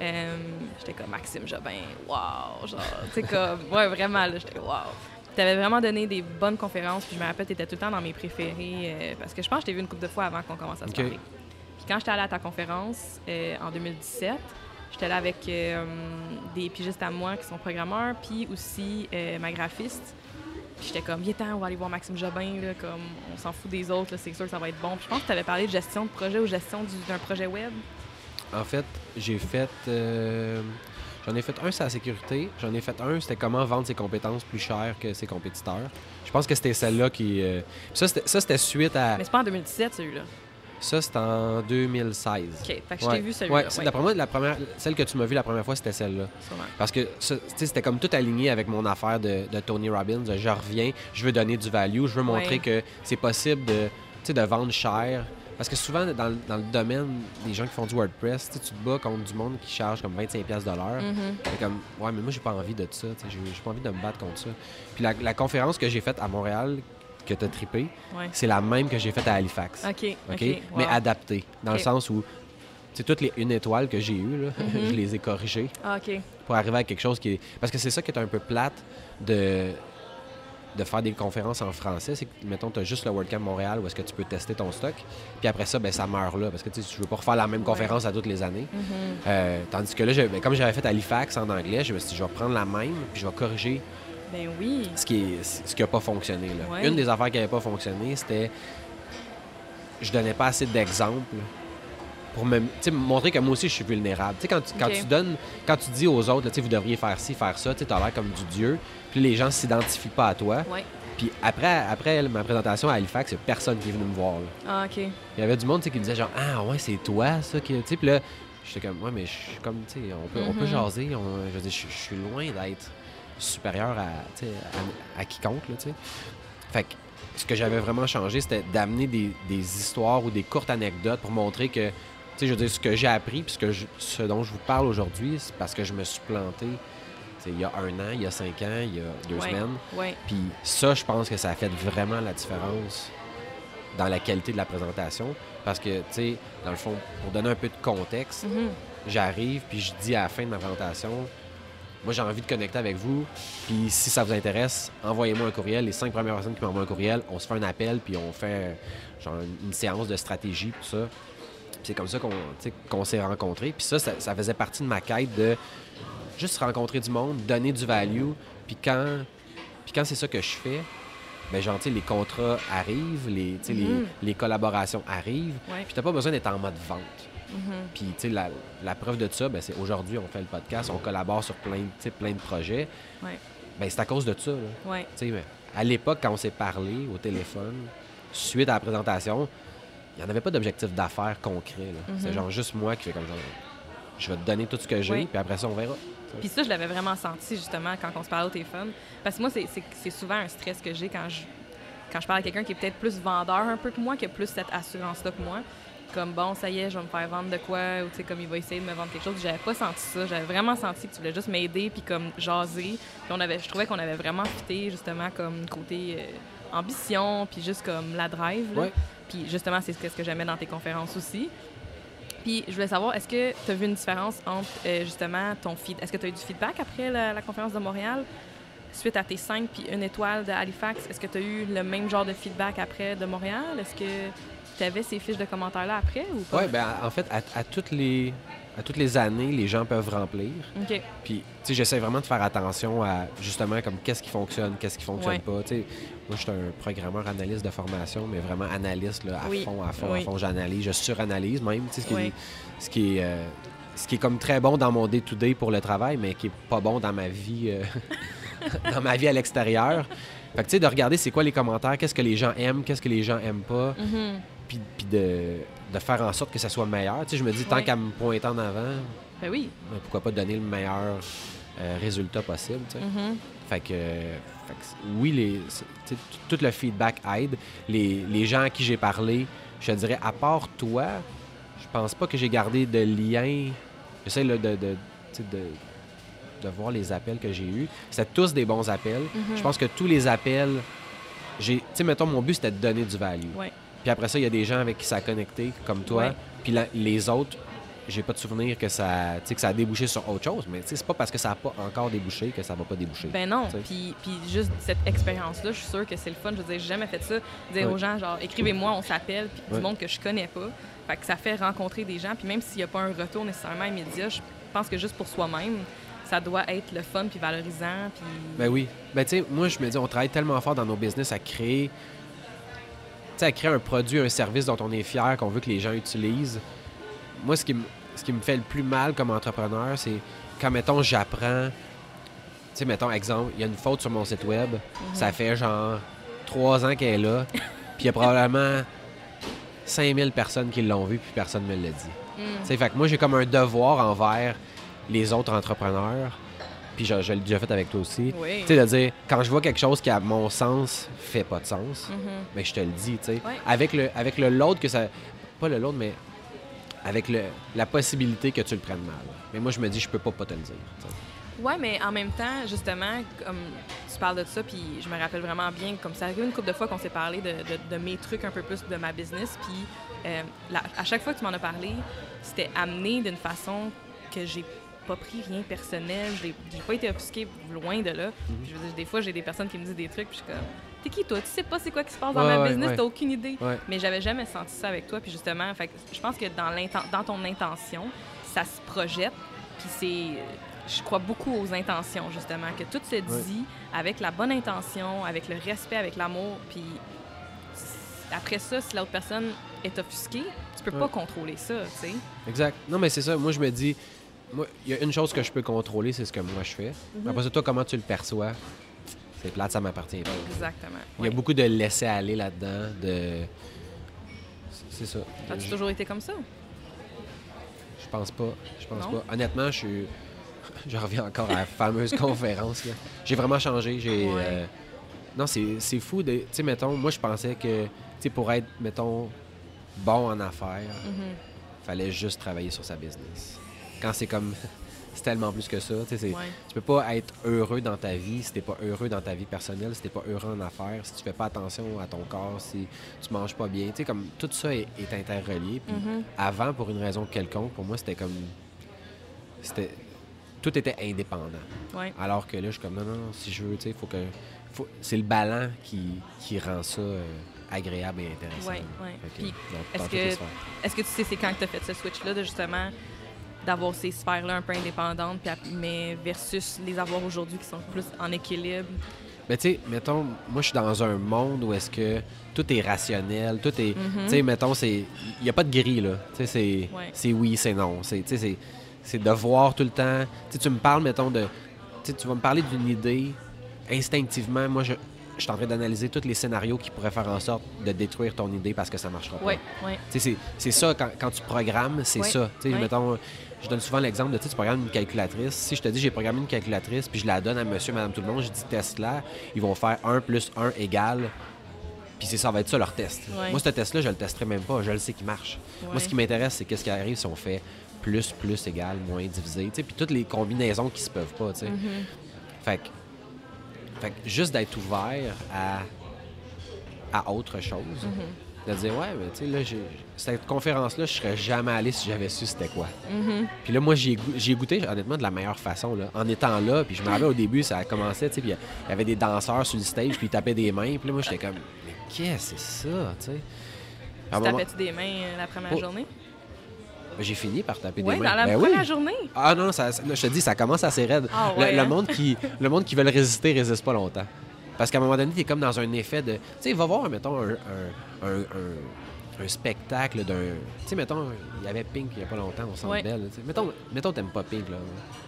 Euh, j'étais comme Maxime Jobin, wow, genre, tu sais, comme, ouais, vraiment, là, j'étais wow. Tu avais vraiment donné des bonnes conférences, puis je me rappelle, tu étais tout le temps dans mes préférés, euh, parce que je pense que je t'ai vu une couple de fois avant qu'on commence à se Ok. parler. Puis quand j'étais allée à ta conférence euh, en 2017, j'étais là avec des pigistes à moi qui sont programmeurs, puis aussi ma graphiste. J'étais comme, viens temps, on va aller voir Maxime Jobin, là, comme, on s'en fout des autres, c'est sûr que ça va être bon. Puis je pense que tu avais parlé de gestion de projet ou gestion du- d'un projet web. En fait, j'ai fait. euh, J'en ai fait un, c'est la sécurité. J'en ai fait un, c'était comment vendre ses compétences plus cher que ses compétiteurs. Je pense que c'était celle-là qui. euh, Ça, c'était ça, c'était suite à. Mais c'est pas en 2017, celui-là. Ça, c'était en 2016. OK, fait que je Ouais. t'ai vu celui-là. Ouais, c'est- d'après moi, la première, celle que tu m'as vue la première fois, c'était celle-là. Parce que ça, tu sais, c'était comme tout aligné avec mon affaire de, de Tony Robbins. Je reviens, je veux donner du value, je veux montrer que c'est possible de, de vendre cher Parce que souvent, dans, le- dans le domaine des gens qui font du WordPress, tu te bats contre du monde qui charge comme 25$ de l'heure. Mhm. Fait comme, ouais, mais moi, j'ai pas envie de ça. J'ai j'ai pas envie de me battre contre ça. Puis la, la conférence que j'ai faite à Montréal, que tu as trippé, Ouais. c'est la même que j'ai faite à Halifax. OK. Mais adaptée. Dans le sens où, tu sais, toutes les une étoile que j'ai eues, là, Mhm. je les ai corrigées Ah, OK. pour arriver à quelque chose qui est. Parce que c'est ça qui est un peu plate de de faire des conférences en français, c'est que, mettons, tu as juste le WordCamp Montréal où est-ce que tu peux tester ton stock, puis après ça, ben, ça meurt là, parce que tu tu veux pas refaire la même Ouais. conférence à toutes les années. Mhm. Euh, tandis que là, je- ben, comme j'avais fait à Halifax en anglais, je me suis dit, je vais prendre la même, puis je vais corriger Ben oui. ce qui est ce qui a pas fonctionné. Là. Ouais. Une des affaires qui n'avait pas fonctionné, c'était je donnais pas assez d'exemples pour me montrer que moi aussi je suis vulnérable. Quand, tu, quand tu donnes, quand tu dis aux autres, là, vous devriez faire ci, faire ça, tu as l'air comme du dieu, puis les gens s'identifient pas à toi. Ouais. Puis après, après ma présentation à Halifax, il n'y a personne qui est venu me voir. là. Ah, OK. Il y avait du monde qui me disait genre Ah ouais, c'est toi ça qui. Puis là, j'étais comme Ouais, mais je suis comme, tu sais, on peut, on peut Mhm. jaser. on- je veux dire, je je suis loin d'être supérieur à, quiconque, là. Fait que ce que j'avais vraiment changé, c'était d'amener des, des histoires ou des courtes anecdotes pour montrer que, tu sais, je veux dire, ce que j'ai appris, puis ce, que je- ce dont je vous parle aujourd'hui, c'est parce que je me suis planté, il y a un an, il y a cinq ans, il y a deux Ouais. semaines. Ouais. Puis ça, je pense que ça a fait vraiment la différence dans la qualité de la présentation. Parce que, tu sais, dans le fond, pour donner un peu de contexte, Mhm. j'arrive, puis je dis à la fin de ma présentation, moi, j'ai envie de connecter avec vous. Puis si ça vous intéresse, envoyez-moi un courriel. Les cinq premières personnes qui m'envoient un courriel, on se fait un appel, puis on fait euh, genre une séance de stratégie, tout ça. Puis c'est comme ça qu'on s'est rencontrés. Puis ça, ça, ça faisait partie de ma quête de juste rencontrer du monde, donner du value. Puis quand, puis quand c'est ça que je fais, ben genre, tu sais, les contrats arrivent, les, les- Mhm. les, collaborations arrivent. Ouais. Puis t'as pas besoin d'être en mode vente. Mhm. Puis, tu sais, la, la preuve de ça, ben, c'est aujourd'hui, on fait le podcast, on collabore sur plein, plein de projets. Ouais. Ben, c'est à cause de ça. Là. Ouais. Tu sais, mais à l'époque, quand on s'est parlé au téléphone, suite à la présentation, il n'y en avait pas d'objectif d'affaires concret. là. Mhm. C'est genre juste moi qui fais comme genre, je vais te donner tout ce que j'ai, Oui. puis après ça, on verra. Puis ça, je l'avais vraiment senti justement quand on se parlait au téléphone. Parce que moi, c'est- c'est c'est souvent un stress que j'ai quand je, quand je parle à quelqu'un qui est peut-être plus vendeur un peu que moi, qui a plus cette assurance-là que moi. Comme bon, ça y est, je vais me faire vendre de quoi, ou tu sais, comme il va essayer de me vendre quelque chose. J'avais pas senti ça. J'avais vraiment senti que tu voulais juste m'aider, puis comme jaser. Puis on avait, je trouvais qu'on avait vraiment fité justement comme côté euh, ambition, puis juste comme la drive. là. Ouais. Puis justement, c'est ce que, j'aimais dans tes conférences aussi. Puis je voulais savoir, est-ce que tu as vu une différence entre euh, justement ton feed? Est-ce que tu as eu du feedback après la, la conférence de Montréal? Suite à tes 5 puis une étoile de Halifax, est-ce que tu as eu le même genre de feedback après de Montréal? Est-ce que tu avais ces fiches de commentaires-là après ou pas? Ouais, ben en fait, à, à toutes les, à toutes les années, les gens peuvent remplir. OK. Puis, tu sais, j'essaie vraiment de faire attention à justement comme qu'est-ce qui fonctionne, qu'est-ce qui fonctionne Ouais. pas. Tu sais, moi, je suis un programmeur analyste de formation, mais vraiment analyste là, à Oui. fond, à fond, Oui. à fond. J'analyse, je suranalyse même. Tu sais, ce qui, Oui. est, ce qui est, euh, ce qui est comme très bon dans mon day-to-day pour le travail, mais qui est pas bon dans ma vie, euh, dans ma vie à l'extérieur. Fait que, tu sais, de regarder c'est quoi les commentaires, qu'est-ce que les gens aiment, qu'est-ce que les gens aiment pas, Mhm. Puis, puis de, de faire en sorte que ça soit meilleur. Tu sais, je me dis, tant Ouais. qu'à me pointer en avant, Ben oui. ben, pourquoi pas donner le meilleur euh, résultat possible. tu sais. Mhm. Fait que, fait que oui, les, tout le feedback aide. Les, les gens à qui j'ai parlé, je te dirais, à part toi, je pense pas que j'ai gardé de lien. J'essaie là, de, de, de, de voir les appels que j'ai eus. C'était tous des bons appels. Mhm. Je pense que tous les appels, j'ai, tu sais, mettons, mon but c'était de donner du value. Ouais. Puis après ça, il y a des gens avec qui ça a connecté, comme toi. Ouais. Puis la- les autres, j'ai pas de souvenir que ça, que ça a débouché sur autre chose. Mais c'est pas parce que ça a pas encore débouché que ça va pas déboucher. Ben non. Puis, puis juste cette expérience-là, je suis sûre que c'est le fun. Je veux dire, j'ai jamais fait ça. Dire aux gens, genre, écrivez-moi, on s'appelle, puis du monde que je connais pas. Fait que ça fait rencontrer des gens. Puis même s'il n'y a pas un retour nécessairement immédiat, je pense que juste pour soi-même, ça doit être le fun puis valorisant. Puis... Ben oui. Ben tu sais, moi je me dis, on travaille tellement fort dans nos business à créer, à créer un produit, un service dont on est fier, qu'on veut que les gens utilisent. Moi, ce qui me, ce qui me fait le plus mal comme entrepreneur, c'est quand, mettons, j'apprends, tu sais, mettons, exemple, il y a une faute sur mon site web, ça fait genre trois ans qu'elle est là, puis il y a probablement 5000 personnes qui l'ont vu, puis personne ne me l'a dit. Mm. Tu sais, fait que moi, j'ai comme un devoir envers les autres entrepreneurs, puis je, je l'ai déjà fait avec toi aussi. Oui. Tu sais, de dire, quand je vois quelque chose qui, à mon sens, fait pas de sens, Mhm. ben, je te le dis, tu sais. Ouais. Avec le avec le load que ça. pas le l'autre, mais avec le, la possibilité que tu le prennes mal. Mais moi, je me dis, je peux pas pas te le dire. t'sais. Ouais, mais en même temps, justement, comme tu parles de ça, puis je me rappelle vraiment bien, comme ça arrive une couple de fois qu'on s'est parlé de, de- de mes trucs un peu plus de ma business, puis euh, à chaque fois que tu m'en as parlé, c'était amené d'une façon que j'ai pas pris rien personnel, j'ai pas été offusquée loin de là. Puis je veux dire, des fois, j'ai des personnes qui me disent des trucs, puis je suis comme, t'es qui toi? Tu sais pas c'est quoi qui se passe dans Ouais, ma business, t'as aucune idée. Mais j'avais jamais senti ça avec toi. Puis justement, fait je pense que dans, dans ton intention, ça se projette. Puis c'est. Je crois beaucoup aux intentions, justement, que tout se dit avec la bonne intention, avec le respect, avec l'amour. Puis après ça, si l'autre personne est offusquée, tu peux pas contrôler ça, tu sais. Exact. Non, mais c'est ça. Moi, je me dis, moi, il y a une chose que je peux contrôler, c'est ce que moi je fais. Mhm. Après ça, toi, comment tu le perçois, c'est plate, ça m'appartient pas. Exactement. Il y a Oui. beaucoup de laisser aller là-dedans, de. C'est ça. As-tu Je- toujours été comme ça? Je pense pas. Je pense Non? pas. Honnêtement, je suis. Je reviens encore à la fameuse conférence. J'ai vraiment changé. J'ai. Ouais. euh, Non, c'est fou. de- Tu sais, mettons, moi, je pensais que, tu sais, pour être, mettons, bon en affaires, Mhm. fallait juste travailler sur sa business. Quand c'est comme. C'est tellement plus que ça. Ouais. Tu peux pas être heureux dans ta vie si t'es pas heureux dans ta vie personnelle, si t'es pas heureux en affaires, si tu fais pas attention à ton corps, si tu manges pas bien. Comme tout ça est, est interrelié. Puis Mhm. avant, pour une raison quelconque, pour moi, c'était comme. C'était. Tout était indépendant. Ouais. Alors que là, je suis comme, non, non, si je veux, tu sais, faut que. Faut... C'est le ballon qui, qui rend ça euh, agréable et intéressant. Dans- dans est-ce que- sphères. Est-ce que tu sais c'est quand que tu as fait ce switch-là de justement d'avoir ces sphères-là un peu indépendantes, puis mais versus les avoir aujourd'hui qui sont plus en équilibre? Mais tu sais, mettons, moi, je suis dans un monde où est-ce que tout est rationnel, tout est... Mhm. Tu sais, mettons, c'est... Il n'y a pas de gris, là. Tu sais, c'est... Ouais. Oui, c'est non. C'est, tu sais, c'est... de voir tout le temps... Tu sais, tu me parles, mettons, de... Tu sais, tu vas me parler d'une idée, instinctivement, moi, je... Je suis en train d'analyser tous les scénarios qui pourraient faire en sorte de détruire ton idée parce que ça marchera pas. Oui, oui. Tu sais, c'est- ça, quand, quand tu programmes, c'est Ouais, ça. Tu sais, ouais. mettons, je donne souvent l'exemple de, tu programmes une calculatrice. Si je te dis, j'ai programmé une calculatrice, puis je la donne à monsieur, madame, tout le monde, je dis test-la, ils vont faire 1 plus 1 égale, puis ça va être ça leur test. Ouais. Moi, ce test-là, je le testerai même pas, je le sais qu'il marche. Moi, ce qui m'intéresse, c'est qu'est-ce qui arrive si on fait plus, plus égale, moins divisé, puis toutes les combinaisons qui se peuvent pas, tu sais. Mhm. Fait que, fait que juste d'être ouvert à, à autre chose, Mhm. De dire, ouais, mais tu sais, là, j'ai- cette conférence-là, je serais jamais allé si j'avais su c'était quoi. Mhm. Puis là, moi, j'y ai, goû- j'y ai goûté, honnêtement, de la meilleure façon, là, en étant là. Puis je me rappelle au début, ça a commencé, tu sais, puis il y avait des danseurs sur le stage, puis ils tapaient des mains. Puis là, moi, j'étais comme, mais qu'est-ce que c'est ça, tu sais? Tu moment- tapais-tu des mains euh, la première Oh, journée? J'ai fini par taper Oui, des mains. dans la Ben oui. première journée? Ah non, ça, là, je te dis, ça commence assez raide. Ah Le- hein? monde qui, le monde qui veut le résister résiste pas longtemps. Parce qu'à un moment donné, t'es comme dans un effet de. Tu sais, va voir, mettons, un, un, un- un- un spectacle d'un. Tu sais, mettons, il y avait Pink il y a pas longtemps au Centre Ouais. Bell. tu sais. Mettons, mettons t'aimes pas Pink, là.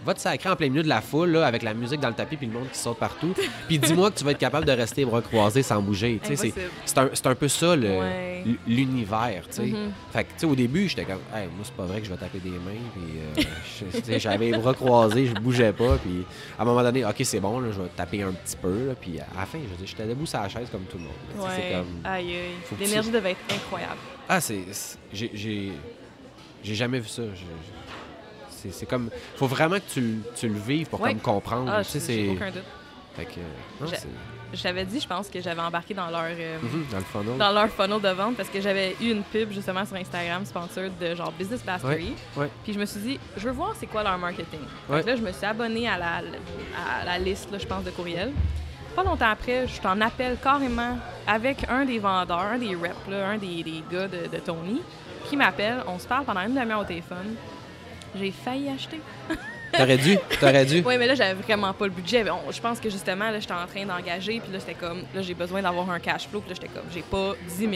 Va te sacrer en plein milieu de la foule, là, avec la musique dans le tapis puis le monde qui saute partout. puis dis-moi que tu vas être capable de rester bras croisés sans bouger. C'est- un, c'est un peu ça, le- Ouais. l- l'univers, tu sais. Mhm. Fait que, tu sais, au début, j'étais comme, hey, moi, c'est pas vrai que je vais taper des mains. Puis, euh, j'avais les bras croisés, je bougeais pas. Puis, à un moment donné, OK, c'est bon, là, je vais taper un petit peu. là, puis, à la fin, je j'étais debout sur la chaise comme tout le monde. C'est Ouais. comme. Aïe, aïe. L'énergie tu- devait être incroyable. Ah, c'est. J'ai. Jamais vu ça. C'est comme. Faut vraiment que tu, le- tu le vives pour Ouais. comme comprendre. Ah, tu sais, aucun doute. Fait que. non, t'avais dit, je pense que j'avais embarqué dans leur, euh, Mhm, dans le funnel. dans leur funnel de vente parce que j'avais eu une pub justement sur Instagram sponsor de genre Business Mastery. ouais. Puis je me suis dit, je veux voir c'est quoi leur marketing. Ouais. que là, je me suis abonnée à la, à la liste, là, je pense, de courriels. Pas longtemps après, je t'en appelle carrément avec un des vendeurs, un des reps, là, un des, des gars de, de Tony, qui m'appelle. On se parle pendant une demi-heure au téléphone. J'ai failli acheter. T'aurais dû. T'aurais dû. Oui, mais là, j'avais vraiment pas le budget. On- je pense que justement, là, j'étais en train d'engager, puis là, c'était comme, là, j'ai besoin d'avoir un cash flow, puis là, j'étais comme, j'ai pas 10 000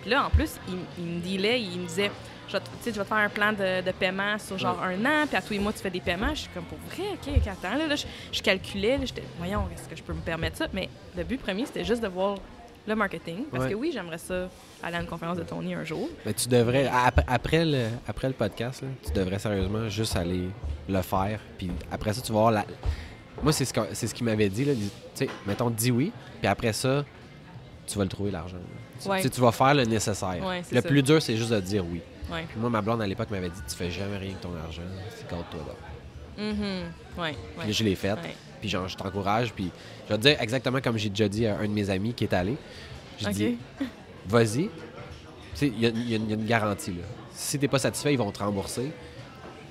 Puis là, en plus, il, il me dealait, il me disait, je je vais te faire un plan de, de paiement sur genre un an, puis à tous les mois, tu fais des paiements. Je suis comme, pour vrai, OK, attends, là, là, je, je calculais, là, j'étais, voyons, est-ce que je peux me permettre ça? Mais le but premier, c'était juste de voir le marketing, parce Ouais. que oui, j'aimerais ça aller à une conférence de Tony un jour. Mais tu devrais, ap- après le, après le podcast, là, tu devrais sérieusement juste aller le faire. Puis après ça, tu vas voir la. Moi, c'est ce, que- c'est ce qu'il m'avait dit. Là, tu sais, mettons, dis oui. Puis après ça, tu vas le trouver, l'argent. Tu, Ouais. tu vas faire le nécessaire. Ouais, le ça. plus dur, c'est juste de dire oui. Ouais. Puis moi, ma blonde, à l'époque, m'avait dit Tu fais jamais rien avec ton argent, c'est garde-toi là. Mhm. Ouais. Puis je l'ai fait. Ouais. Puis genre, je t'encourage. Puis je vais te dire exactement comme j'ai déjà dit à un de mes amis qui est allé. J'ai Ok. dit Vas-y. Tu sais, il y, y y a une garantie. Là. Si t'es pas satisfait, ils vont te rembourser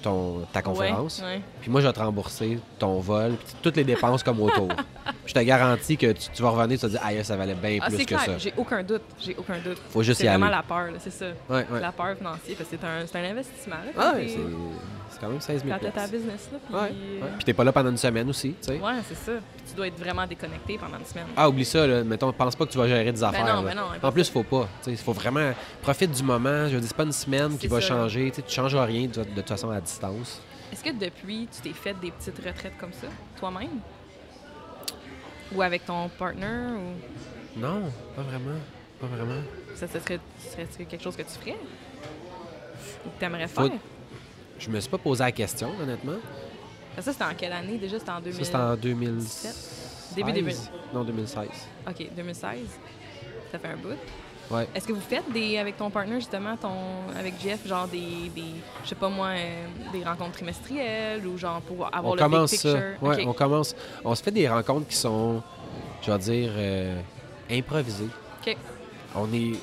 ton, ta conférence. Ouais, ouais. Puis moi, je vais te rembourser ton vol, puis toutes les dépenses comme autour. Puis je te garantis que tu, tu vas revenir, tu vas te dire, aïe, ça valait bien Ah, plus c'est que ça. j'ai aucun doute. J'ai aucun doute. Faut juste C'est y vraiment aller. la peur, c'est ça. Ouais. La peur financière, parce que c'est un, c'est un investissement. Là, Ah, c'est quand même 16 000 quand ta business. Là, puis, Ouais, ouais. Puis t'es pas là pendant une semaine aussi, tu sais. Ouais, c'est ça. Puis tu dois être vraiment déconnecté pendant une semaine. Ah, oublie ça, là. Mettons, pense pas que tu vas gérer des affaires. non, ben non, en plus, faut pas. Il faut vraiment. Profite du moment. Je veux dire, c'est pas une semaine qui va ça. changer. Tu sais, tu changeras rien de, de toute façon à distance. Est-ce que depuis, tu t'es fait des petites retraites comme ça, toi-même? Ou avec ton partner? Ou? Non, pas vraiment. Pas vraiment. ça, ce serait, serait quelque chose que tu ferais? Ou que tu aimerais Faut- faire? Je me suis pas posé la question, honnêtement. Ça, c'était en quelle année? Déjà? C'était en 2000... Ça, c'était en 2017. Début, début. Non, 2016. OK, 2016. Ça fait un bout. Ouais. Est-ce que vous faites des avec ton partner justement ton avec Jeff genre des, des je sais pas moi euh, des rencontres trimestrielles ou genre pour avoir on le commence big ça. picture? Ouais, OK. on commence. On se fait des rencontres qui sont, je vais dire, euh, improvisées. OK. On est.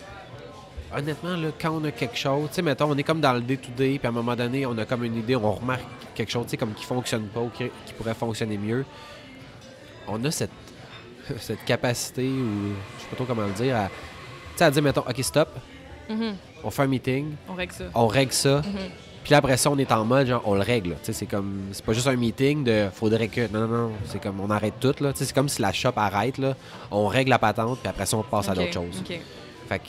Honnêtement, là, quand on a quelque chose, tu sais, mettons, on est comme dans le day-to-day, puis à un moment donné, on a comme une idée, on remarque quelque chose, tu sais, comme qui fonctionne pas ou qui, qui pourrait fonctionner mieux. On a cette, cette capacité, ou je sais pas trop comment le dire, à, à dire, mettons, OK, stop, Mhm. on fait un meeting, On règle ça. on règle ça, Mhm. puis là, après ça, on est en mode, genre, on le règle. là. Tu sais, c'est comme, c'est pas juste un meeting de faudrait que. Non, non, non, c'est comme, on arrête tout, là. Tu sais, c'est comme si la shop arrête, là. On règle la patente, puis après ça, on passe à d'autres choses. Fait que.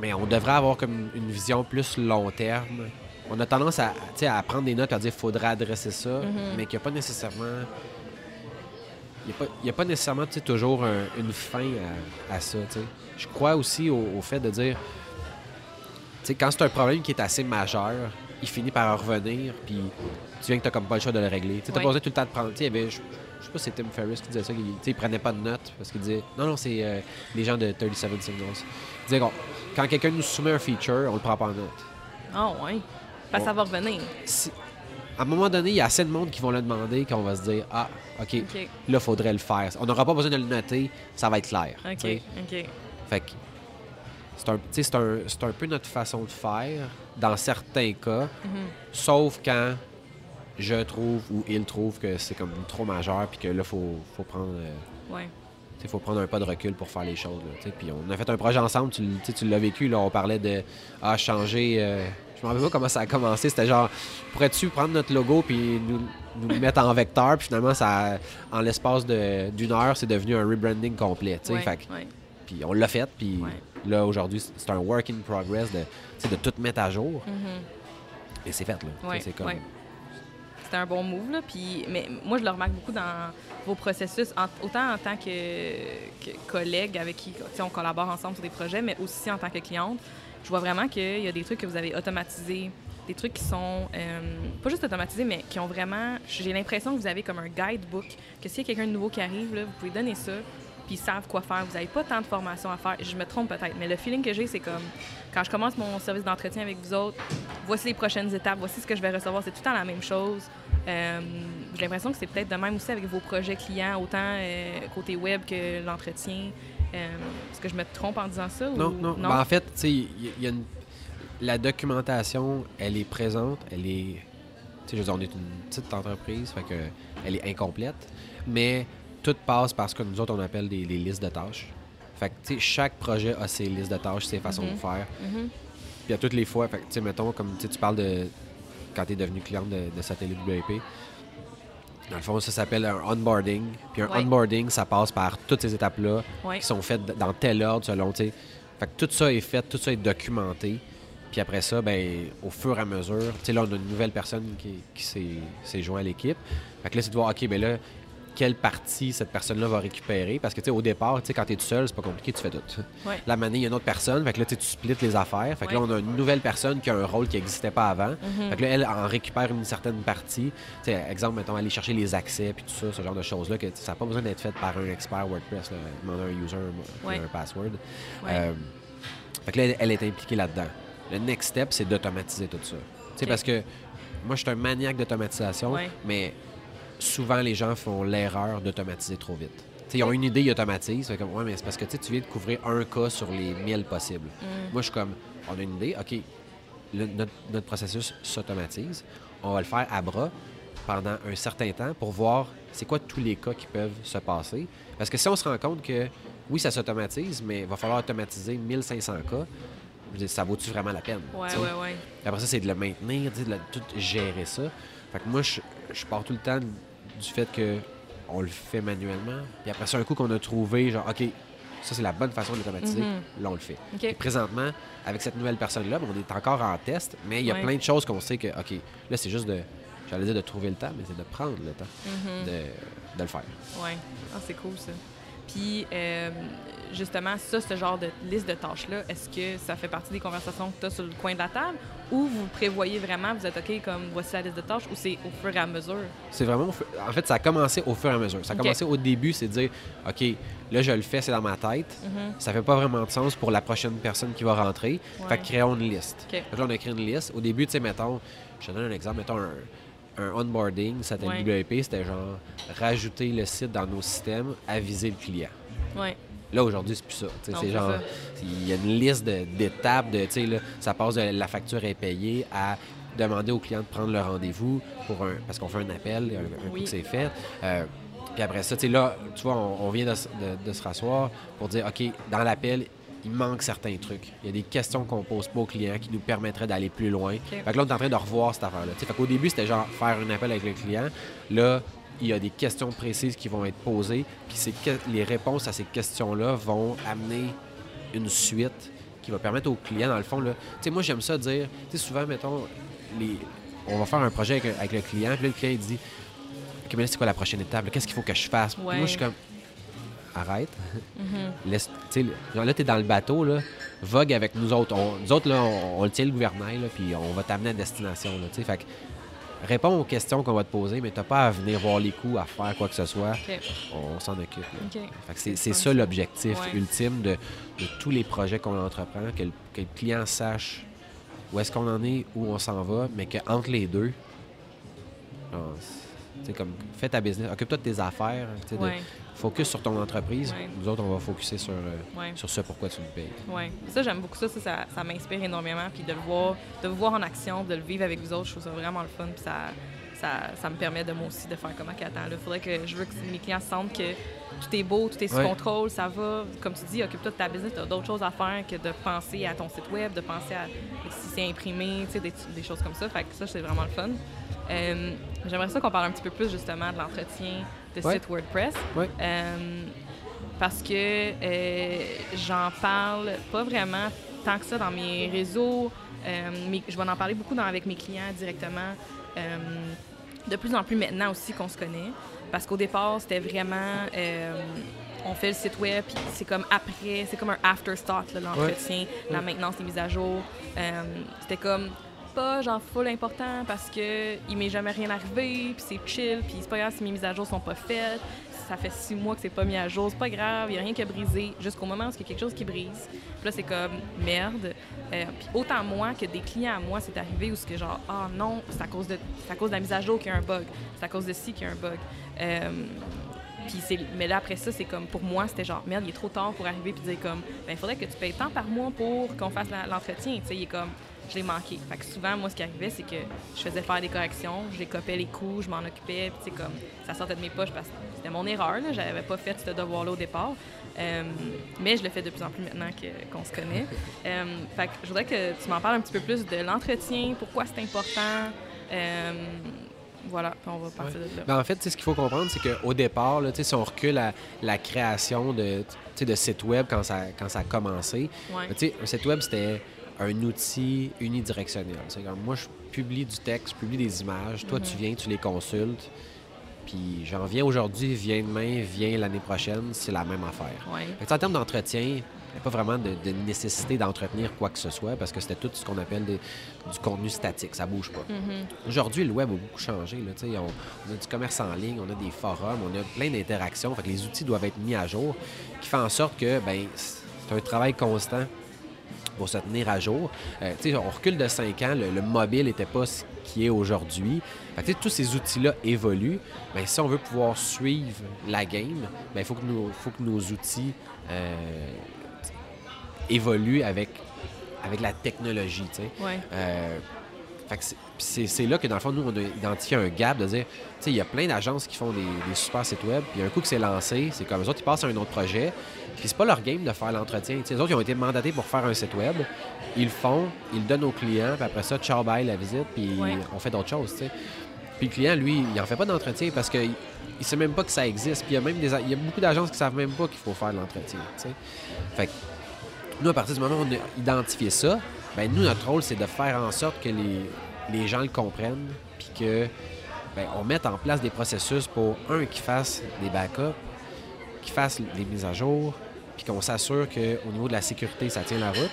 Mais on devrait avoir comme une vision plus long terme. On a tendance à, à prendre des notes et à dire faudrait adresser ça, Mhm. mais qu'il n'y a pas nécessairement. Il n'y a, il a pas nécessairement toujours un- une fin à, à ça. Je crois aussi au, au fait de dire. Quand c'est un problème qui est assez majeur, il finit par en revenir, puis tu viens que tu n'as comme pas le choix de le régler. Tu t'as Ouais. pas besoin tout le temps de prendre. Il. Je, je sais pas si c'est Tim Ferriss qui disait ça, qu'il sais, il prenait pas de notes parce qu'il disait. Non, non, c'est euh, les gens de 37 Signals. Quand quelqu'un nous soumet un feature, on le prend pas en note. Ah ouais. Parce que ça va revenir. Si- à un moment donné, il y a assez de monde qui vont le demander qu'on va se dire Ah, OK, là, il faudrait le faire. On n'aura pas besoin de le noter, ça va être clair. OK. OK. Fait que c'est un, tu sais, c'est un, un peu notre façon de faire dans certains cas, Mhm. sauf quand je trouve ou il trouve que c'est comme trop majeur puis que là, il faut, faut prendre. euh, Ouais. Il faut prendre un pas de recul pour faire les choses. Là, puis on a fait un projet ensemble, tu, tu l'as vécu, là, on parlait de ah, changer. euh, je me rappelle pas comment ça a commencé. C'était genre, pourrais-tu prendre notre logo puis nous, nous le mettre en vecteur? Puis finalement, ça, en l'espace d'une heure, c'est devenu un rebranding complet. Ouais, puis on l'a fait, puis Ouais. là, aujourd'hui, c'est un work in progress de, de tout mettre à jour. Mhm. Et c'est fait, là. Ouais, c'est comme... C'était un bon move, là. Puis, mais moi, je le remarque beaucoup dans vos processus, en- autant en tant que, collègue avec qui on collabore ensemble sur des projets, mais aussi en tant que cliente. Je vois vraiment qu'il y a des trucs que vous avez automatisés, des trucs qui sont euh, pas juste automatisés, mais qui ont vraiment. J'ai l'impression que vous avez comme un guidebook, que s'il y a quelqu'un de nouveau qui arrive, là, vous pouvez donner ça, puis ils savent quoi faire. Vous n'avez pas tant de formation à faire. Je me trompe peut-être, mais le feeling que j'ai, c'est comme quand je commence mon service d'entretien avec vous autres, voici les prochaines étapes, voici ce que je vais recevoir. C'est tout le temps la même chose. Euh, J'ai l'impression que c'est peut-être de même aussi avec vos projets clients, autant euh, côté web que l'entretien. Euh, Est-ce que je me trompe en disant ça? Non, ou... non. Ben, en fait, tu sais, il y, il y a une... la documentation, elle est présente, elle est... Tu sais, je veux dire, on est une petite entreprise, fait que elle est incomplète, mais tout passe par ce que nous autres, on appelle des, des listes de tâches. Fait que, tu sais, chaque projet a ses listes de tâches, ses façons Mhm. de faire. Mhm. Puis à toutes les fois, tu sais, mettons, comme tu parles de quand tu es devenu client de, de Satellite WIP, dans le fond, ça s'appelle un onboarding. Puis un Ouais. onboarding, ça passe par toutes ces étapes-là Ouais. qui sont faites dans tel ordre selon, tu sais. Fait que tout ça est fait, tout ça est documenté. Puis après ça, ben, au fur et à mesure, tu sais, là, on a une nouvelle personne qui, s'est joint à l'équipe. Fait que là, c'est de voir, OK, ben là, quelle partie cette personne-là va récupérer. Parce que, tu sais, au départ, tu sais, quand tu es tout seul, c'est pas compliqué, tu fais tout. Ouais. La manée, il y a une autre personne, fait que là, tu splits les affaires. Fait que là, on a une nouvelle personne qui a un rôle qui n'existait pas avant. Mhm. Fait que là, elle en récupère une certaine partie. Tu sais, exemple, mettons, aller chercher les accès, puis tout ça, ce genre de choses-là, que ça n'a pas besoin d'être fait par un expert WordPress, là, demander un user, un, Ouais. un password. Euh, fait que là, elle, est impliquée là-dedans. Le next step, c'est d'automatiser tout ça. Tu sais, parce que moi, je suis un maniaque d'automatisation, mais souvent, les gens font l'erreur d'automatiser trop vite. Ils ont une idée, ils automatisent. Fait comme, ouais, mais c'est parce que tu viens de couvrir un cas sur les 1000 possibles. Mm. Moi, je suis comme, on a une idée, OK, le- notre, notre processus s'automatise. On va le faire à bras pendant un certain temps pour voir c'est quoi tous les cas qui peuvent se passer. Parce que si on se rend compte que, oui, ça s'automatise, mais il va falloir automatiser 1500 cas, ça vaut-tu vraiment la peine? Ouais, sais? ouais, ouais. Après ça, c'est de le maintenir, de tout gérer ça. Fait que moi, je, je pars tout le temps du fait que on le fait manuellement. Puis après ça, un coup qu'on a trouvé, genre, OK, ça, c'est la bonne façon de l'automatiser, Mhm. là, on le fait. Puis présentement, avec cette nouvelle personne-là, ben, on est encore en test, mais il y a Ouais. plein de choses qu'on sait que, OK, là, c'est juste de, j'allais dire de trouver le temps, mais c'est de prendre le temps Mhm. de, de le faire. Ouais. Ah, c'est cool, ça. Puis, euh, justement, ça, ce genre de liste de tâches-là, est-ce que ça fait partie des conversations que tu as sur le coin de la table ou vous prévoyez vraiment, vous êtes OK, comme voici la liste de tâches ou c'est au fur et à mesure? C'est vraiment, au fur- en fait, ça a commencé au fur et à mesure. Ça a commencé au début, c'est de dire, OK, là, je le fais, c'est dans ma tête. Mhm. Ça fait pas vraiment de sens pour la prochaine personne qui va rentrer. Ouais. Fait que créons une liste. Là, on a créé une liste. Au début, tu sais, mettons, je te donne un exemple, mettons un, un onboarding, c'était Ouais. le WP, c'était genre rajouter le site dans nos systèmes, aviser le client. Ouais. Là, aujourd'hui, c'est plus ça. C'est genre, ça. il y a une liste d'étapes, de, là, ça passe de la facture est payée à demander au client de prendre le rendez-vous pour un, parce qu'on fait un appel, un, un coup Oui. que c'est fait. Euh, puis après ça, là, tu vois, on, on vient de- de se rasseoir pour dire, OK, dans l'appel, il manque certains trucs. Il y a des questions qu'on pose pas au client qui nous permettraient d'aller plus loin. Fait que là, on est en train de revoir cette affaire-là. Fait qu'au début, c'était genre faire un appel avec le client. Là, il y a des questions précises qui vont être posées, puis ces que- les réponses à ces questions-là vont amener une suite qui va permettre au client, dans le fond, là, tu sais, moi, j'aime ça dire, tu sais, souvent, mettons, les, on va faire un projet avec, avec le client, puis là, le client, il dit, OK, mais là, c'est quoi la prochaine étape? Qu'est-ce qu'il faut que je fasse? Ouais. Moi, je suis comme, arrête. Laisse, tu sais, genre là, t'es dans le bateau, là, vogue avec nous autres. On- nous autres, là, on, on le tient le gouvernail, là, puis on va t'amener à destination, là. Fait que réponds aux questions qu'on va te poser, mais t'as pas à venir voir les coups, à faire quoi que ce soit. On s'en occupe. c'est, ça ça. l'objectif Ouais. ultime de, de tous les projets qu'on entreprend, que le, que le client sache où est-ce qu'on en est, où on s'en va, mais qu'entre les deux, genre, comme, fais ta business, occupe-toi de tes affaires, Ouais. Focus sur ton entreprise. Ouais. Nous autres, on va focuser sur, euh, Ouais. sur ce pourquoi tu nous payes. Ouais. Ça, j'aime beaucoup ça. Ça, ça, ça m'inspire énormément. Puis de le voir, de vous voir en action, de le vivre avec vous autres, je trouve ça vraiment le fun. Puis ça, ça, ça me permet de moi aussi de faire comme OK, attends, là, faudrait que je veux que mes clients sentent que tout est beau, tout est sous Ouais. contrôle, ça va. Comme tu dis, occupe-toi de ta business, tu as d'autres choses à faire que de penser à ton site web, de penser à si c'est imprimé, tu sais, des, des choses comme ça. Fait que ça, c'est vraiment le fun. Euh, J'aimerais ça qu'on parle un petit peu plus justement de l'entretien de Ouais. site WordPress. Ouais. Euh, parce que euh, j'en parle pas vraiment tant que ça dans mes réseaux. Euh, mais je vais en parler beaucoup dans- avec mes clients directement. De plus en plus maintenant aussi qu'on se connaît. Parce qu'au départ, c'était vraiment. on fait le site web, puis c'est comme après, c'est comme un afterthought, l'entretien, la maintenance des mises à jour. Euh, c'était comme pas genre full important parce que il m'est jamais rien arrivé, puis c'est chill, puis c'est pas grave si mes mises à jour sont pas faites. Ça fait six mois que c'est pas mis à jour, c'est pas grave, il y a rien qui a brisé, jusqu'au moment où il y a quelque chose qui brise. Puis là, c'est comme merde. Euh, puis autant moi que des clients à moi, c'est arrivé où c'est que genre, ah non, c'est à, cause de, à cause de la mise à jour qu'il y a un bug, c'est à cause de ci qu'il y a un bug. Euh, mais là, après ça, c'est comme, pour moi, c'était genre, merde, il est trop tard pour arriver puis dire comme, ben, il faudrait que tu payes tant par mois pour qu'on fasse l'entretien. Tu sais, il est comme, je l'ai manqué. Fait que souvent, moi, ce qui arrivait, c'est que je faisais faire des corrections, je les copiais les coups, je m'en occupais, puis comme, ça sortait de mes poches parce que c'était mon erreur, là. J'avais pas fait ce devoir-là au départ. Euh, mais je le fais de plus en plus maintenant que- qu'on se connaît. Euh, fait que je voudrais que tu m'en parles un petit peu plus de l'entretien, pourquoi c'est important. Euh, voilà, puis on va partir de là. Ben, en fait, ce qu'il faut comprendre, c'est qu'au départ, là, tu sais, si on recule à la création de, de sites web quand ça, quand ça a commencé, Ouais. ben, tu sais, un site web, c'était un outil unidirectionnel. C'est comme moi, je publie du texte, je publie des images, toi, tu viens, tu les consultes, Puis j'en viens aujourd'hui, viens demain, viens l'année prochaine, c'est la même affaire. Ouais. Fait que, en termes d'entretien, il n'y a pas vraiment de, de nécessité d'entretenir quoi que ce soit parce que c'était tout ce qu'on appelle des- du contenu statique, ça bouge pas. Mhm. Aujourd'hui, le web a beaucoup changé. Là, on, on a du commerce en ligne, on a des forums, on a plein d'interactions. Fait que les outils doivent être mis à jour, qui fait en sorte que ben, c'est un travail constant pour se tenir à jour. Euh, on recule de 5 ans, le, le mobile n'était pas ce qui est aujourd'hui. Tous ces outils-là évoluent. Ben, si on veut pouvoir suivre la game, ben, il faut, que nos- faut que nos outils euh, évoluent avec, avec la technologie. Ouais. Euh, c'est- là que, dans le fond, nous, on a identifié un gap de dire, tu sais, il y a plein d'agences qui font des, des super sites web, puis un coup que c'est lancé, c'est comme les autres, ils passent à un autre projet, puis c'est pas leur game de faire l'entretien. Les autres, ils ont été mandatés pour faire un site web, ils le font, ils le donnent aux clients, puis après ça, ciao, bye, la visite, puis Ouais. on fait d'autres choses. Puis le client, lui, il en fait pas d'entretien parce qu'il il sait même pas que ça existe. Puis il y a même des, il y a beaucoup d'agences qui savent même pas qu'il faut faire de l'entretien. Fait que nous, à partir du moment où on a identifié ça, ben nous, notre rôle, c'est de faire en sorte que les, les gens le comprennent, puis que ben, on mette en place des processus pour, un, qu'ils fassent des backups, qu'ils fassent des mises à jour, puis qu'on s'assure qu'au niveau de la sécurité, ça tient la route,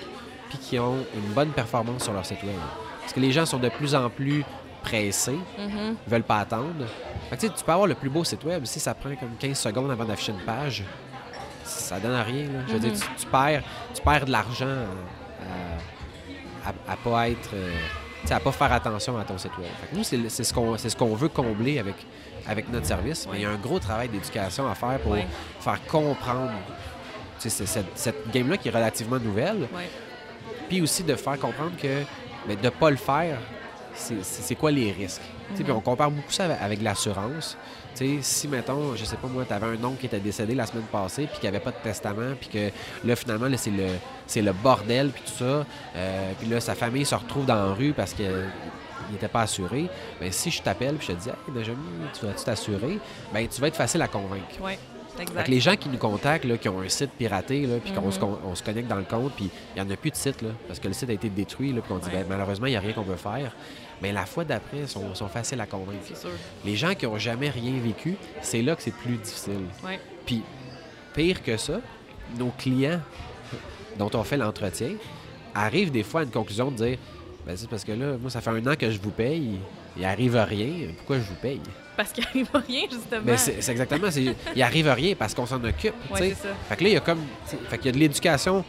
puis qu'ils ont une bonne performance sur leur site web. Parce que les gens sont de plus en plus pressés, Mhm. ils veulent pas attendre. Fait que, tu peux avoir le plus beau site web, si ça prend comme 15 secondes avant d'afficher une page, ça donne à rien. là. Je veux dire, tu, tu perds, tu perds de l'argent à, à, à pas être. euh, à pas faire attention à ton site web. Fait que nous, c'est ce qu'on ce veut combler avec, avec notre service. Mais il y a un gros travail d'éducation à faire pour faire comprendre cette, cette game-là qui est relativement nouvelle. Puis aussi de faire comprendre que mais de ne pas le faire, c'est quoi les risques? Puis on compare beaucoup ça avec, avec l'assurance. Si, mettons, je sais pas moi, tu avais un oncle qui était décédé la semaine passée, puis qui avait pas de testament, puis que là, finalement, là, c'est le, le bordel, puis tout ça. euh, puis là, sa famille se retrouve dans la rue parce qu'il n'était pas assuré. Bien, si je t'appelle, puis je te dis, hey, Benjamin, tu vas-tu t'assurer? Bien, tu vas être facile à convaincre. Ouais. Fait Exact. que les gens qui nous contactent, là, qui ont un site piraté, là, puis qu'on Mhm. se, con- on se connecte dans le compte, puis il n'y en a plus de site, là, parce que le site a été détruit, là, puis on dit, Ouais. ben, malheureusement, il n'y a rien qu'on peut faire. Mais la fois d'après, ils sont, sont faciles à convaincre. Sûr. Les gens qui n'ont jamais rien vécu, c'est là que c'est plus difficile. Ouais. Puis, pire que ça, nos clients dont on fait l'entretien arrivent des fois à une conclusion de dire, ben, c'est parce que là, moi, ça fait un an que je vous paye, il arrive rien, pourquoi je vous paye? Parce qu'il arrive rien, justement. Mais c'est c'est exactement, c'est- il arrive rien parce qu'on s'en occupe. Ouais, c'est ça. Fait que là, il y a comme. Fait qu'il y a de l'éducation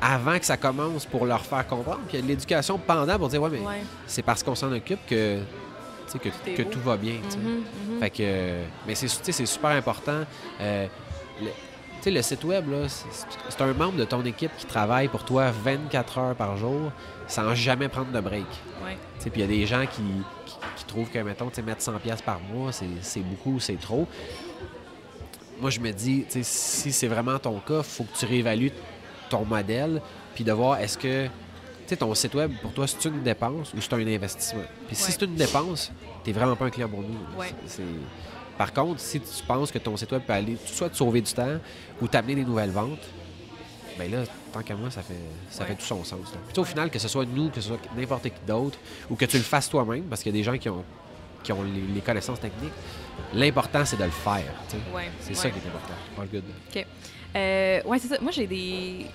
avant que ça commence pour leur faire comprendre, puis il y a de l'éducation pendant pour dire ouais, mais Ouais. c'est parce qu'on s'en occupe que, Tout que tout va bien. Mhm, mhm. Fait que. Mais c'est c'est super important. Euh, le, tu sais, le site web, là, c'est un membre de ton équipe qui travaille pour toi 24 heures par jour sans jamais prendre de break. Puis il y a des gens qui, qui, qui trouvent que, mettons, mettre 100$ piastres par mois, c'est- beaucoup, c'est trop. Moi, je me dis, si c'est vraiment ton cas, il faut que tu réévalues ton modèle, puis de voir est-ce que, ton site web, pour toi, c'est une dépense ou c'est un investissement? Puis si c'est une dépense, tu vraiment pas un client pour nous. Par contre, si tu penses que ton site web peut aller soit te sauver du temps ou t'amener des nouvelles ventes, ben là, tant qu'à moi, ça fait, ça Ouais. fait tout son sens. là. Puis au final, que ce soit nous, que ce soit n'importe qui d'autre, ou que tu le fasses toi-même, parce qu'il y a des gens qui ont, qui ont les, les connaissances techniques, l'important, c'est de le faire. Ouais. C'est ouais. ça qui est important. All good. OK. Euh, ouais, c'est ça. Moi, j'ai des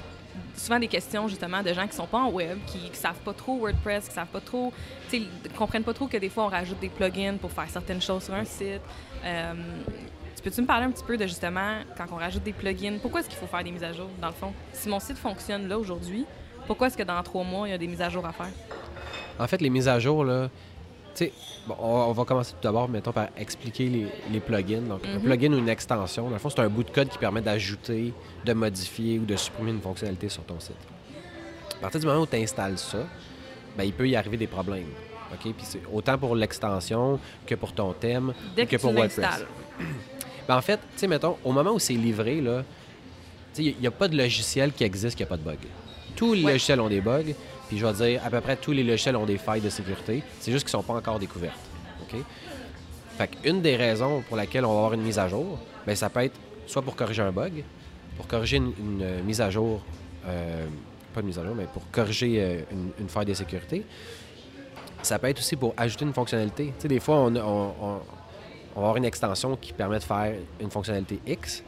souvent des questions justement de gens qui sont pas en web, qui, qui savent pas trop WordPress, qui savent pas trop, tu comprennent pas trop que des fois on rajoute des plugins pour faire certaines choses sur un site. Euh, tu peux-tu me parler un petit peu de justement quand on rajoute des plugins, pourquoi est-ce qu'il faut faire des mises à jour dans le fond? Si mon site fonctionne là aujourd'hui, pourquoi est-ce que dans trois mois il y a des mises à jour à faire? En fait, les mises à jour, là, tu sais, bon, on, va commencer tout d'abord, mettons, par expliquer les, les plugins. Donc, un Mhm. plugin ou une extension, dans le fond, c'est un bout de code qui permet d'ajouter, de modifier ou de supprimer une fonctionnalité sur ton site. À partir du moment où tu installes ça, ben, il peut y arriver des problèmes. OK? Puis c'est autant pour l'extension que pour ton thème Dès que, que tu pour WordPress. Ben, en fait, tu sais, mettons, au moment où c'est livré, là, il n'y a pas de logiciel qui existe qui n'a pas de bug. Tous les Ouais. logiciels ont des bugs, puis je vais dire, à peu près tous les logiciels ont des failles de sécurité. C'est juste qu'ils ne sont pas encore découvertes. OK? Fait qu'une des raisons pour laquelle on va avoir une mise à jour, ben, ça peut être soit pour corriger un bug, pour corriger une, une, euh, mise à jour, euh, pas une mise à jour, mais pour corriger euh, une, une faille de sécurité. Ça peut être aussi pour ajouter une fonctionnalité. Tu sais, des fois, on, on- on- on va avoir une extension qui permet de faire une fonctionnalité X.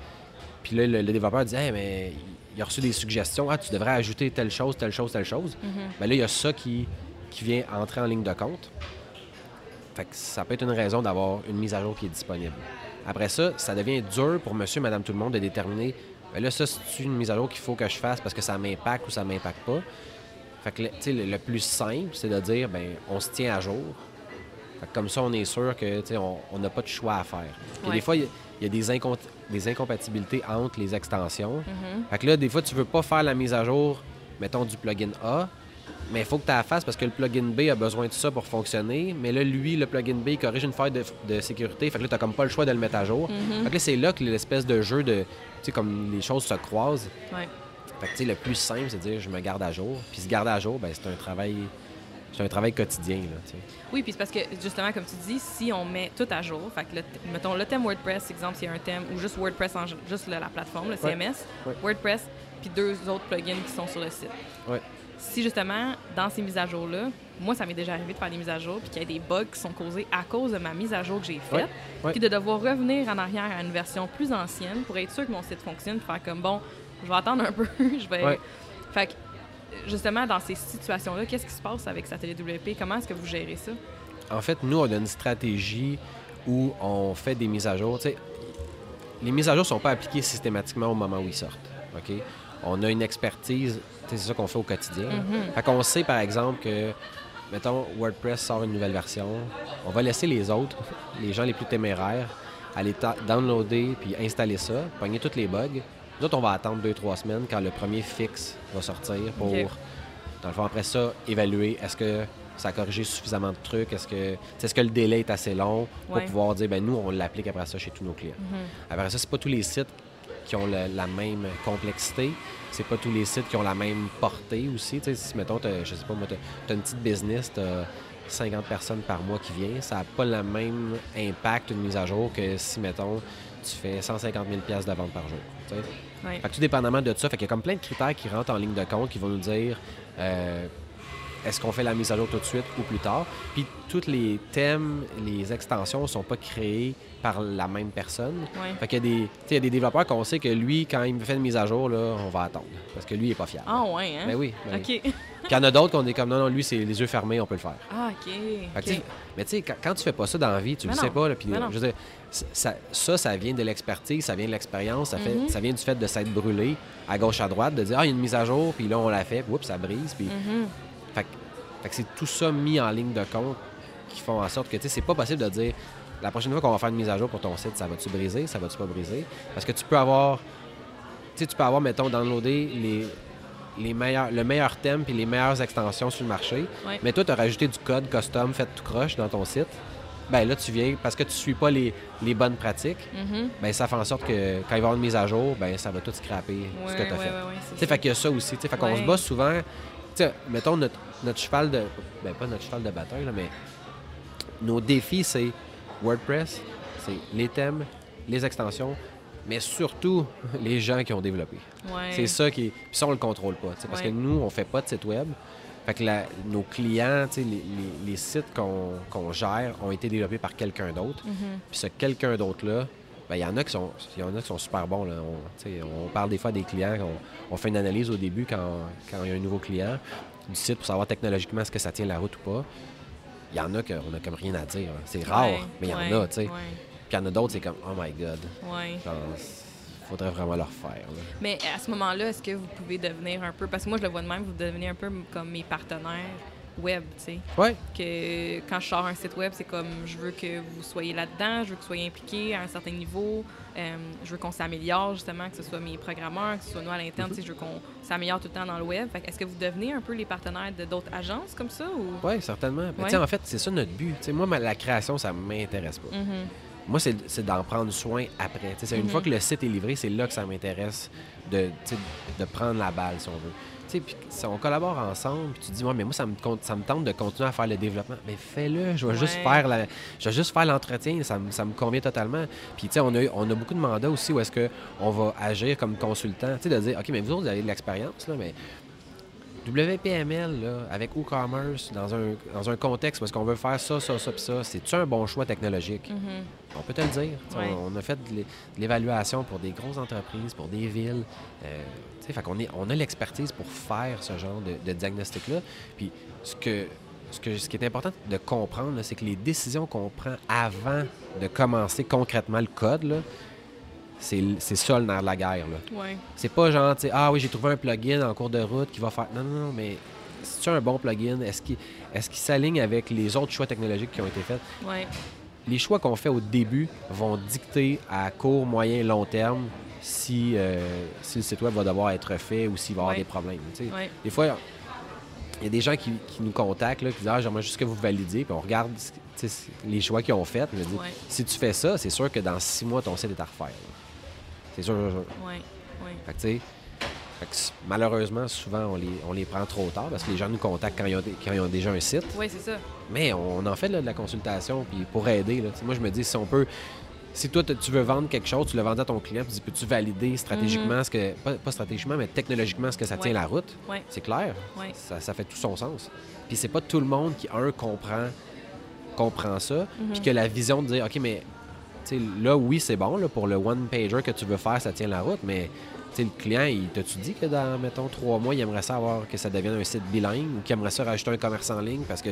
Puis là, le, le développeur dit, Hey, mais il a reçu des suggestions. Ah, tu devrais ajouter telle chose, telle chose, telle chose. Ben là, il y a ça qui, qui vient entrer en ligne de compte. Fait que ça peut être une raison d'avoir une mise à jour qui est disponible. Après ça, ça devient dur pour monsieur, madame, tout le monde de déterminer ben là, ça, c'est une mise à jour qu'il faut que je fasse parce que ça m'impacte ou ça m'impacte pas? Fait que le, le plus simple, c'est de dire, ben on se tient à jour. Comme ça, on est sûr que tu sais, on on n'a pas de choix à faire. Puis Ouais. des fois, il y a- il y, a des, incompatibilités entre les extensions. Mhm. Fait que là, des fois, tu veux pas faire la mise à jour, mettons, du plugin A, mais il faut que tu la fasses parce que le plugin B a besoin de ça pour fonctionner. Mais là, lui, le plugin B, il corrige une faille de, de sécurité. Fait que là, tu comme pas le choix de le mettre à jour. Mhm. Fait que là, c'est là que l'espèce de jeu de. Tu sais, comme les choses se croisent. Ouais. Fait que, tu sais, le plus simple, c'est de dire je me garde à jour. Puis se garder à jour, ben, c'est un travail. C'est un travail quotidien, là. Oui, puis c'est parce que, justement, comme tu dis, si on met tout à jour, fait que, le, mettons, le thème WordPress, exemple, s'il y a un thème, ou juste WordPress, en, juste la, la plateforme, le CMS, Ouais. WordPress, puis deux autres plugins qui sont sur le site. Ouais. Si, justement, dans ces mises à jour-là, moi, ça m'est déjà arrivé de faire des mises à jour, puis qu'il y a des bugs qui sont causés à cause de ma mise à jour que j'ai faite, puis de devoir revenir en arrière à une version plus ancienne pour être sûr que mon site fonctionne, puis faire comme, bon, je vais attendre un peu, je vais... Fait que, justement, dans ces situations-là, qu'est-ce qui se passe avec Satellite WP? Comment est-ce que vous gérez ça? En fait, nous, on a une stratégie où on fait des mises à jour. Les mises à jour ne sont pas appliquées systématiquement au moment où ils sortent. OK? On a une expertise, c'est ça qu'on fait au quotidien. Mhm. Fait qu'on sait, par exemple, que, mettons, WordPress sort une nouvelle version. On va laisser les autres, les gens les plus téméraires, aller ta- downloader puis installer ça, pogner tous les bugs. Nous autres, on va attendre deux, trois semaines quand le premier fixe va sortir pour, dans le fond, après ça, évaluer est-ce que ça a corrigé suffisamment de trucs, est-ce que, est-ce que le délai est assez long pour Ouais. pouvoir dire, ben nous, on l'applique après ça chez tous nos clients. Mhm. Après ça, c'est pas tous les sites qui ont la même complexité. C'est pas tous les sites qui ont la même portée aussi. Si, mettons, je sais pas, moi, t'as une petite business, t'as 50 personnes par mois qui viennent, ça n'a pas le même impact, une mise à jour, que si, mettons, tu fais 150 000 pièces de vente par jour. Fait que tout dépendamment de ça, fait y a comme plein de critères qui rentrent en ligne de compte qui vont nous dire euh, est-ce qu'on fait la mise à jour tout de suite ou plus tard? Puis tous les thèmes, les extensions sont pas créés par la même personne. Ouais. Fait qu'il y y a des développeurs qu'on sait que lui, quand il me fait une mise à jour, là, on va attendre. Parce que lui, il est pas fiable. Ah ouais, hein? Ben oui. ben oui. OK. Puis il y en a d'autres qu'on est comme non, non, lui, c'est les yeux fermés, on peut le faire. Ah, OK. Fait Mais tu sais, quand, quand tu fais pas ça dans la vie, tu Mais le sais non. pas. Là, puis, Mais euh, je veux dire, c- ça, ça, ça vient de l'expertise, ça vient de l'expérience, ça, fait, Mhm. ça vient du fait de s'être brûlé à gauche, à droite, de dire, ah, il y a une mise à jour, puis là, on l'a fait, puis oups, ça brise. Puis, Mhm. Fait, que- fait que c'est tout ça mis en ligne de compte qui font en sorte que, tu sais, c'est pas possible de dire, la prochaine fois qu'on va faire une mise à jour pour ton site, ça va-tu briser, ça va-tu pas briser? Parce que tu peux avoir, tu sais, tu peux avoir, mettons, downloadé les, les meilleurs, le meilleur thème puis les meilleures extensions sur le marché. Ouais. Mais toi, tu as rajouté du code custom fait tout croche dans ton site. Ben là, tu viens, parce que tu suis pas les, les bonnes pratiques, Mhm. ben ça fait en sorte que quand il va y avoir une mise à jour, ben ça va tout scraper Ouais, ce que tu as ouais, fait. fait qu'il y a ça aussi. Fait qu'on se bat souvent. Sais, mettons notre, notre cheval de. Ben, pas notre cheval de bataille, là, mais nos défis, c'est WordPress, c'est les thèmes, les extensions, mais surtout les gens qui ont développé. Ouais. C'est ça qui. Puis ça, on le contrôle pas. Parce Ouais. que nous, on fait pas de site web. Fait que la- nos clients, les, les- les sites qu'on gère ont été développés par quelqu'un d'autre. Mhm. Puis ce quelqu'un d'autre-là, il y en a qui sont, il y en a qui sont super bons. Là. On, parle des fois des clients, on, on fait une analyse au début quand, quand il y a un nouveau client du site pour savoir technologiquement est-ce que ça tient la route ou pas. Il y en a qu'on a comme rien à dire. hein. C'est rare, Ouais, mais il y en a, tu sais. Ouais. Puis il y en a d'autres, c'est comme, oh my God, ouais. genre, faudrait vraiment le refaire. là. Mais à ce moment-là, est-ce que vous pouvez devenir un peu, parce que moi je le vois de même, vous devenez un peu comme mes partenaires? Web, tu sais. Ouais, Que quand je sors un site web, c'est comme je veux que vous soyez là-dedans, je veux que vous soyez impliqués à un certain niveau, euh, je veux qu'on s'améliore justement, que ce soit mes programmeurs, que ce soit nous à l'interne, tu sais, je veux qu'on s'améliore tout le temps dans le web. Est-ce que vous devenez un peu les partenaires de d'autres agences comme ça ou? ouais, certainement. Ouais. sais, en fait, c'est ça notre but. Moi, ma- la création, ça m'intéresse pas. Mhm. Moi, c'est d'en prendre soin après. Une Mhm. fois que le site est livré, c'est là que ça m'intéresse de, de prendre la balle, si on veut. Puis si on collabore ensemble, puis tu dis, ouais, mais moi, ça me, ça me tente de continuer à faire le développement. Mais fais-le, je vais juste faire la, je vais juste faire l'entretien, ça, me- ça me convient totalement. Puis, tu sais, on a, on a beaucoup de mandats aussi où est-ce qu'on va agir comme consultant. Tu sais, de dire, OK, mais vous autres, vous avez de l'expérience, là, mais WPML, là, avec WooCommerce, dans un, dans un contexte parce qu'on veut faire ça, ça, ça, ça, c'est-tu un bon choix technologique? Mhm. On peut te le dire. Ouais. On, on a fait de l'é- de l'évaluation pour des grosses entreprises, pour des villes. Euh, fait est, on a l'expertise pour faire ce genre de, de diagnostic-là. Puis ce, que, ce, que, ce qui est important de comprendre, c'est que les décisions qu'on prend avant de commencer concrètement le code, là, c'est ça le nerf de la guerre. Ouais. C'est pas genre, ah oui, j'ai trouvé un plugin en cours de route qui va faire. Non, non, non, mais c'est un bon plugin? Est-ce qu'il est s'aligne avec les autres choix technologiques qui ont été faits? Ouais. Les choix qu'on fait au début vont dicter à court, moyen, long terme si, euh, si le site web va devoir être fait ou s'il va y avoir Ouais. des problèmes. Des fois, il y a des gens qui, qui nous contactent, là, qui disent Ah, j'aimerais juste que vous validiez, puis on regarde les choix qu'ils ont faits. Ouais. si tu fais ça, c'est sûr que dans six mois, ton site est à refaire. là. C'est sûr, sûr, sûr. Ouais. Ouais. Fait que, tu sais, fait que s- malheureusement, souvent, on les, on les prend trop tard parce que les gens nous contactent quand ils ont, quand ils ont déjà un site. Ouais, c'est ça. Mais on en fait là, de la consultation puis pour aider. Là. Moi, je me dis, si on peut. Si toi, tu veux vendre quelque chose, tu le vends à ton client, puis tu dis, peux-tu valider stratégiquement ce que. Pas, pas stratégiquement, mais technologiquement ce que ça tient la route? Ouais. C'est clair. Ouais. Ça, ça fait tout son sens. Puis c'est pas tout le monde qui, un, comprend, comprend ça, puis que la vision de dire, OK, mais là, oui, c'est bon, là, pour le one-pager que tu veux faire, ça tient la route, mais le client, il t'a-tu dit que dans, mettons, trois mois, il aimerait ça avoir que ça devienne un site bilingue ou qu'il aimerait ça rajouter un commerce en ligne? Parce que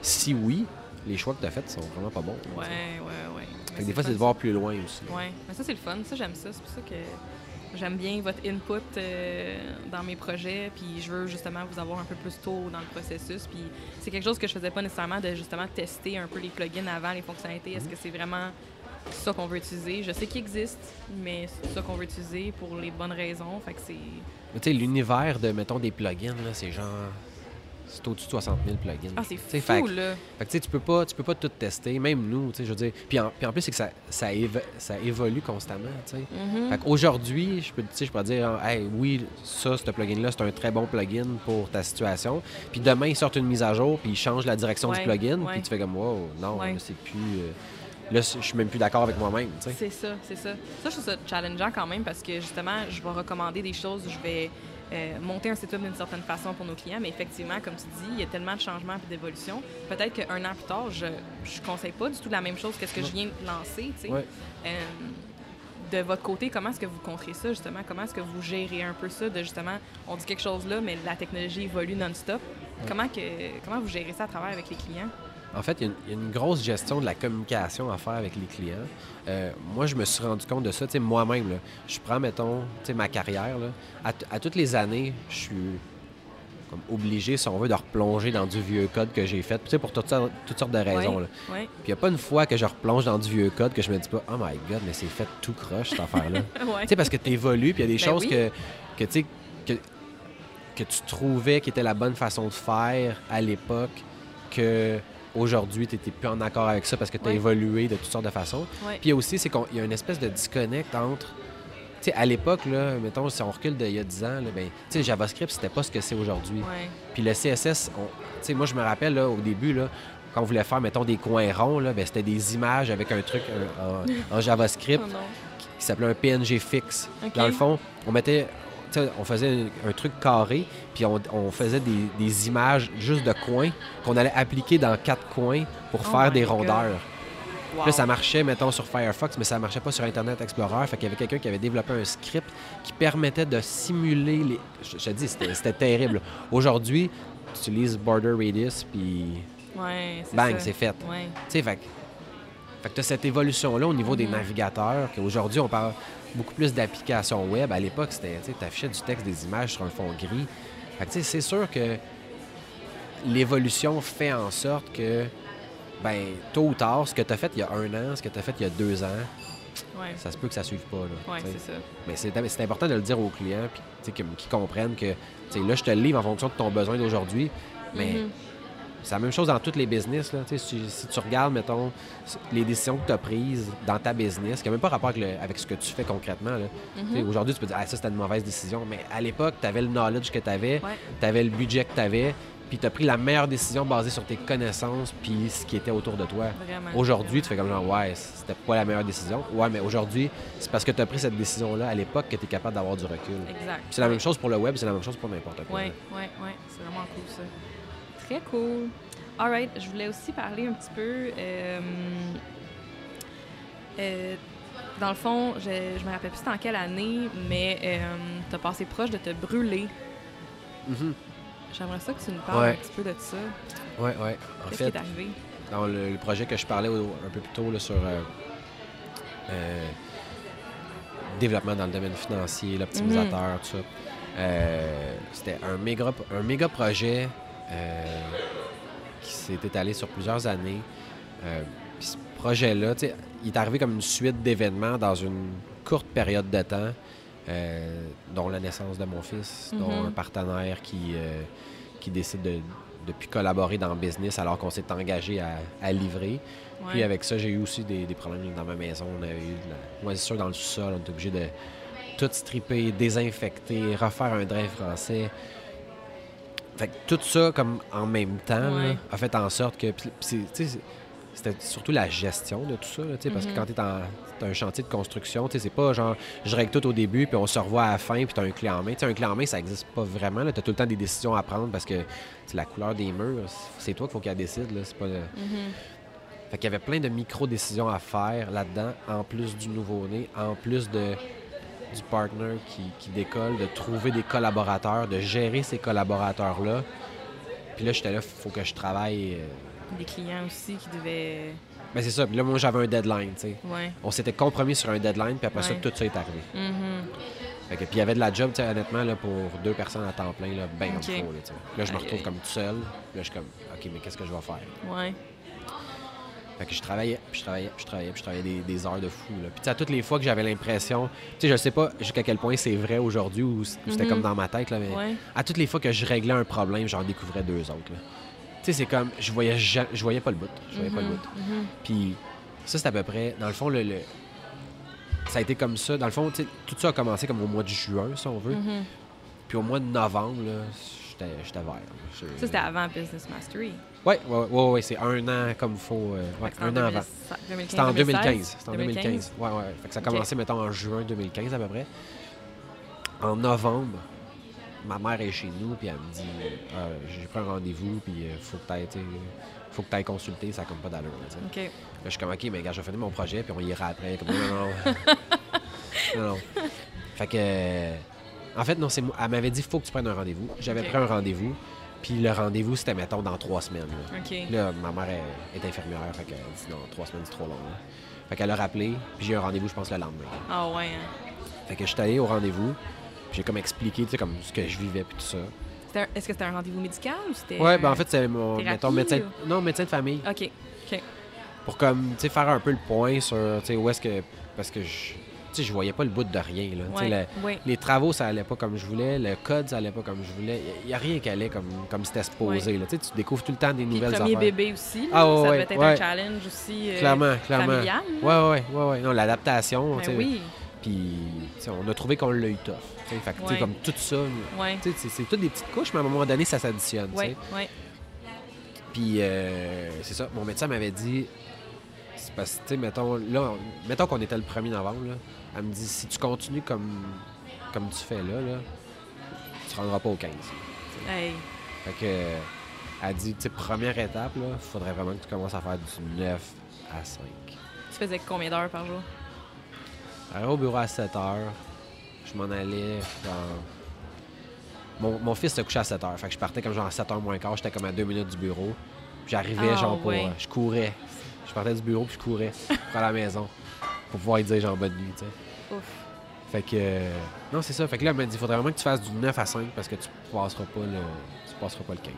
si oui, les choix que tu as faits sont vraiment pas bons. Ouais, ouais, ouais. Fait que des fois, c'est de voir plus loin aussi. Ouais, mais ça c'est le fun, ça j'aime ça, c'est pour ça que j'aime bien votre input euh, dans mes projets, puis je veux justement vous avoir un peu plus tôt dans le processus, puis c'est quelque chose que je faisais pas nécessairement de justement tester un peu les plugins avant les fonctionnalités, est-ce que c'est vraiment ça qu'on veut utiliser Je sais qu'il existe, mais c'est ça qu'on veut utiliser pour les bonnes raisons, fait que c'est Mais tu sais, l'univers de, mettons, des plugins, là, c'est genre. C'est au-dessus de 60 000 plugins. ah c'est fou fait là. Fait que tu peux pas, tu peux pas tout tester, même nous, tu sais, je veux dire. Puis en, puis en plus, c'est que ça, ça, évo- ça évolue constamment, tu sais. Fait qu'aujourd'hui, je peux, je peux dire, hey, oui, ça, ce plugin-là, c'est un très bon plugin pour ta situation. Puis demain, ils sortent une mise à jour, puis ils changent la direction Ouais, du plugin, ouais. puis tu fais comme, wow, non, Ouais. c'est plus. euh, là, je suis même plus d'accord avec moi-même. C'est ça, c'est ça. Ça, je trouve ça challengeant quand même parce que justement, je vais recommander des choses, je vais euh, monter un site web d'une certaine façon pour nos clients, mais effectivement, comme tu dis, il y a tellement de changements et d'évolutions. Peut-être qu'un an plus tard, je ne conseille pas du tout la même chose que ce que je viens de lancer. Ouais. Euh, de votre côté, comment est-ce que vous contrez ça, justement? Comment est-ce que vous gérez un peu ça de, justement, on dit quelque chose là, mais la technologie évolue non-stop. Comment, que, comment vous gérez ça à travers avec les clients? En fait, il y, a une- il y a une grosse gestion de la communication à faire avec les clients. Euh, moi, je me suis rendu compte de ça, tu sais, moi-même. Je prends, mettons, tu sais, ma carrière. là. À, toutes les années, je suis comme obligé, si on veut, de replonger dans du vieux code que j'ai fait, tu sais, pour toutes sortes, toutes sortes de raisons. Là. Puis il n'y a pas une fois que je replonge dans du vieux code que je me dis pas « Oh my God, mais c'est fait tout croche, cette affaire-là. ». Tu sais, parce que tu évolues, puis il y a des Ben choses que, tu sais, que, que tu trouvais qui était la bonne façon de faire à l'époque, que aujourd'hui tu n'étais plus en accord avec ça parce que tu as Ouais. évolué de toutes sortes de façons. Ouais. Puis il y a aussi, c'est qu'il y a une espèce de disconnect entre. Tu sais, à l'époque, là, mettons, si on recule d'il y a 10 ans, là, ben, tu sais, JavaScript, c'était pas ce que c'est aujourd'hui. Ouais. Puis le CSS, on- tu sais, moi, je me rappelle, là, au début, là, quand on voulait faire, mettons, des coins ronds, là, ben, c'était des images avec un truc euh, en, en JavaScript Oh qui s'appelait un PNG fixe. Dans le fond, on mettait, on faisait un, un truc carré, puis on, on faisait des, des images juste de coins qu'on allait appliquer dans quatre coins pour Oh faire des rondeurs. Wow. Là, ça marchait, mettons, sur Firefox, mais ça marchait pas sur Internet Explorer. Fait qu'il y avait quelqu'un qui avait développé un script qui permettait de simuler les. Je, je te dis, c'était terrible. Aujourd'hui, tu utilises Border Radius, puis Ouais, bang, c'est fait. Ouais. Tu sais, fait, que- fait que tu as cette évolution-là au niveau des Mhm. navigateurs, qu'aujourd'hui, on parle beaucoup plus d'applications web. À l'époque, c'était, tu affichais du texte, des images sur un fond gris. Fait que, tu sais, c'est sûr que l'évolution fait en sorte que, ben, tôt ou tard, ce que tu as fait il y a un an, ce que tu as fait il y a deux ans, Ouais. ça se peut que ça suive pas. Là, Ouais, c'est ça. Mais c'est, c'est important de le dire aux clients, puis tu sais, qu'ils qu'ils comprennent que, là, je te le livre en fonction de ton besoin d'aujourd'hui, mais Mhm. C'est la même chose dans tous les business. Là. Si, si tu regardes, mettons, les décisions que tu as prises dans ta business, qui n'a même pas rapport avec, le- avec ce que tu fais concrètement. Mhm. Aujourd'hui, tu peux dire ah, ça, c'était une mauvaise décision. Mais à l'époque, tu avais le knowledge que tu avais, Ouais. tu avais le budget que tu avais, puis tu as pris la meilleure décision basée sur tes connaissances puis ce qui était autour de toi. Aujourd'hui, tu fais comme genre, ouais, c'était pas la meilleure décision. Ouais, mais aujourd'hui, c'est parce que tu as pris cette décision-là à l'époque que tu es capable d'avoir du recul. Exact. C'est la même chose pour le web, c'est la même chose pour n'importe quoi. Oui, oui, oui. C'est vraiment cool, ça. Très cool. All right. Je voulais aussi parler un petit peu. euh, euh, dans le fond, je, je me rappelle plus dans quelle année, mais tu as passé proche de te brûler. Mhm. J'aimerais ça que tu nous parles Ouais. un petit peu de ça. Ouais, ouais. En fait, qui est arrivé? dans le, le projet que je parlais au- un peu plus tôt là, sur euh, euh, développement dans le domaine financier, l'optimisateur, tout ça. euh, C'était un méga, un méga projet euh, qui s'est étalé sur plusieurs années. Euh, puis ce projet-là, il est arrivé comme une suite d'événements dans une courte période de temps, euh, dont la naissance de mon fils, dont Mhm. un partenaire qui, euh, qui décide de, de plus collaborer dans le business alors qu'on s'est engagé à, à livrer. Ouais. Puis avec ça, j'ai eu aussi des, des problèmes dans ma maison. On avait eu de la moisissure dans le sous-sol. On était obligé de tout stripper, désinfecter, refaire un drain français. Fait que tout ça, comme en même temps, là, a fait en sorte que. c'est- c'est- c'était surtout la gestion de tout ça, là, parce que Mhm. quand tu es en un chantier de construction, c'est pas genre je règle tout au début puis on se revoit à la fin puis tu as un clé en main. Un clé en main, ça existe pas vraiment. Tu as tout le temps des décisions à prendre parce que sais, la couleur des murs, c'est toi qu'il faut qu'elle décide. Là, c'est pas, le- Mhm. fait qu'il y avait plein de micro-décisions à faire là-dedans, en plus du nouveau-né, en plus de, du partner qui, qui décolle, de trouver des collaborateurs, de gérer ces collaborateurs-là. Puis là, j'étais là, faut que je travaille. euh, Des clients aussi qui devaient. Ben c'est ça. Puis là, moi, j'avais un deadline, tu sais. Ouais. On s'était compromis sur un deadline, puis après ça, tout ça est arrivé. Mhm. Fait que, puis il y avait de la job, tu sais, honnêtement, là, pour deux personnes à temps plein, là, ben Ok. comme il faut, là, tu sais. Là, je me retrouve comme tout seul. Là, je suis comme, OK, mais qu'est-ce que je vais faire? Ouais. Fait que je travaillais, puis je travaillais, puis je travaillais, puis je travaillais des, des heures de fou. Là. Puis à toutes les fois que j'avais l'impression, tu sais, je sais pas jusqu'à quel point c'est vrai aujourd'hui ou c'était Mhm. comme dans ma tête, là, mais Ouais. à toutes les fois que je réglais un problème, j'en découvrais deux autres. Tu sais, c'est comme, je voyais, je voyais pas le bout. Je voyais pas le Mhm. bout. Mhm. Puis ça, c'est à peu près, dans le fond, le, le- ça a été comme ça. Dans le fond, tu sais, tout ça a commencé comme au mois de juin, si on veut. Puis au mois de novembre, j'étais vert. Ça, c'était avant Business Mastery. Ouais, ouais, ouais, ouais, c'est un an comme il faut. euh, ouais, un an avant. 2015, C'était en 2015. 2016, C'était en 2015. Ouais, ouais. Fait que ça a commencé, mettons, en juin 2015 à peu près. En novembre, ma mère est chez nous, puis elle me dit euh, J'ai pris un rendez-vous, puis il faut que tu faut que tu ailles consulter, ça a comme pas d'allure. Là, je suis comme, OK, mais gars, je vais finir mon projet, puis on ira après. Comme, non, non, non. Fait que. euh, En fait, non, c'est. Elle m'avait dit, faut que tu prennes un rendez-vous. J'avais pris un rendez-vous, puis le rendez-vous, c'était, mettons, dans trois semaines. là. OK. Là, ma mère est, est infirmière, fait qu'elle dit, non, trois semaines, c'est trop long. là. Fait qu'elle a rappelé, puis j'ai eu un rendez-vous, je pense, le lendemain. Ah ouais. hein. Fait que je suis allé au rendez-vous, puis j'ai comme expliqué, tu sais, comme ce que je vivais, puis tout ça. Un- Est-ce que c'était un rendez-vous médical ou c'était. Ouais, ben en fait, c'est mon, thérapie, mettons, médecin, ou- non, médecin de famille. OK. OK. pour comme tu sais faire un peu le point sur tu sais où est-ce que parce que je sais je voyais pas le bout de rien là le- les travaux ça allait pas comme je voulais le code ça allait pas comme je voulais il y, a rien qui allait comme comme c'était supposé là tu découvres tout le temps des Puis nouvelles premier affaires bébé aussi. Ah ouais, ça devait être ouais. un challenge aussi. euh, clairement clairement familial. ouais ouais ouais non l'adaptation Ben oui. puis on a trouvé qu'on l'a eu tough fait que comme tout ça c'est- toutes des petites couches mais à un moment donné ça s'additionne. Puis, euh, c'est ça. Mon médecin m'avait dit, parce que, tu sais, mettons, là, on- mettons qu'on était le 1er novembre, là, elle me dit, si tu continues comme, comme tu fais là, là, tu ne rendras pas au 15. Hey. Fait que, elle dit, tu sais, première étape, là, faudrait vraiment que tu commences à faire du 9 à 5. Tu faisais combien d'heures par jour? J'arrivais au bureau à 7 heures, je m'en allais dans... Mon, mon fils se couchait à 7 heures, fait que je partais comme genre à 7 heures moins quart, j'étais comme à 2 minutes du bureau. Puis J'arrivais Ah, genre pour... ouais. Je courais. Je partais du bureau puis je courais à la maison. Pour pouvoir lui dire genre bonne nuit, tu sais. Ouf. Fait que... euh, Non, c'est ça. Fait que là, elle m'a dit, il faudrait vraiment que tu fasses du 9 à 5 parce que tu passeras pas le, tu passeras pas le 15.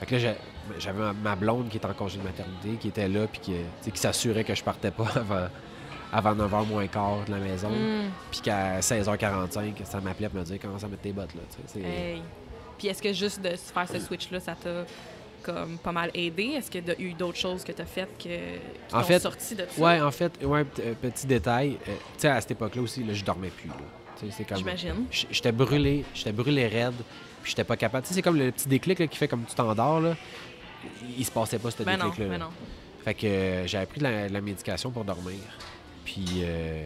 Fait que là, j'avais ma- blonde qui est en congé de maternité, qui était là puis qui, qui s'assurait que je partais pas avant, avant 9h moins quart de la maison. Mm. Puis qu'à 16h45, ça m'appelait pour me dire comment ça mettre tes bottes, là. Hey. Puis est-ce que juste de faire ce switch-là, ça t'a comme pas mal aidé? Est-ce que tu as eu d'autres choses que tu as faites que, qui En fait, sorti de ça? Ouais, en fait, ouais, euh, petit détail. euh, tu sais, à cette époque-là aussi, là, je dormais plus. là. Tu Tu sais, C'est comme... J'imagine. J'étais brûlé, j'étais brûlé raide, puis j'étais pas capable. Tu sais, c'est comme le petit déclic là, qui fait comme tu t'endors, là. Il, se passait pas ce Ben déclic-là. ben non. Fait que euh, j'avais pris de la, de la médication pour dormir. Puis, euh,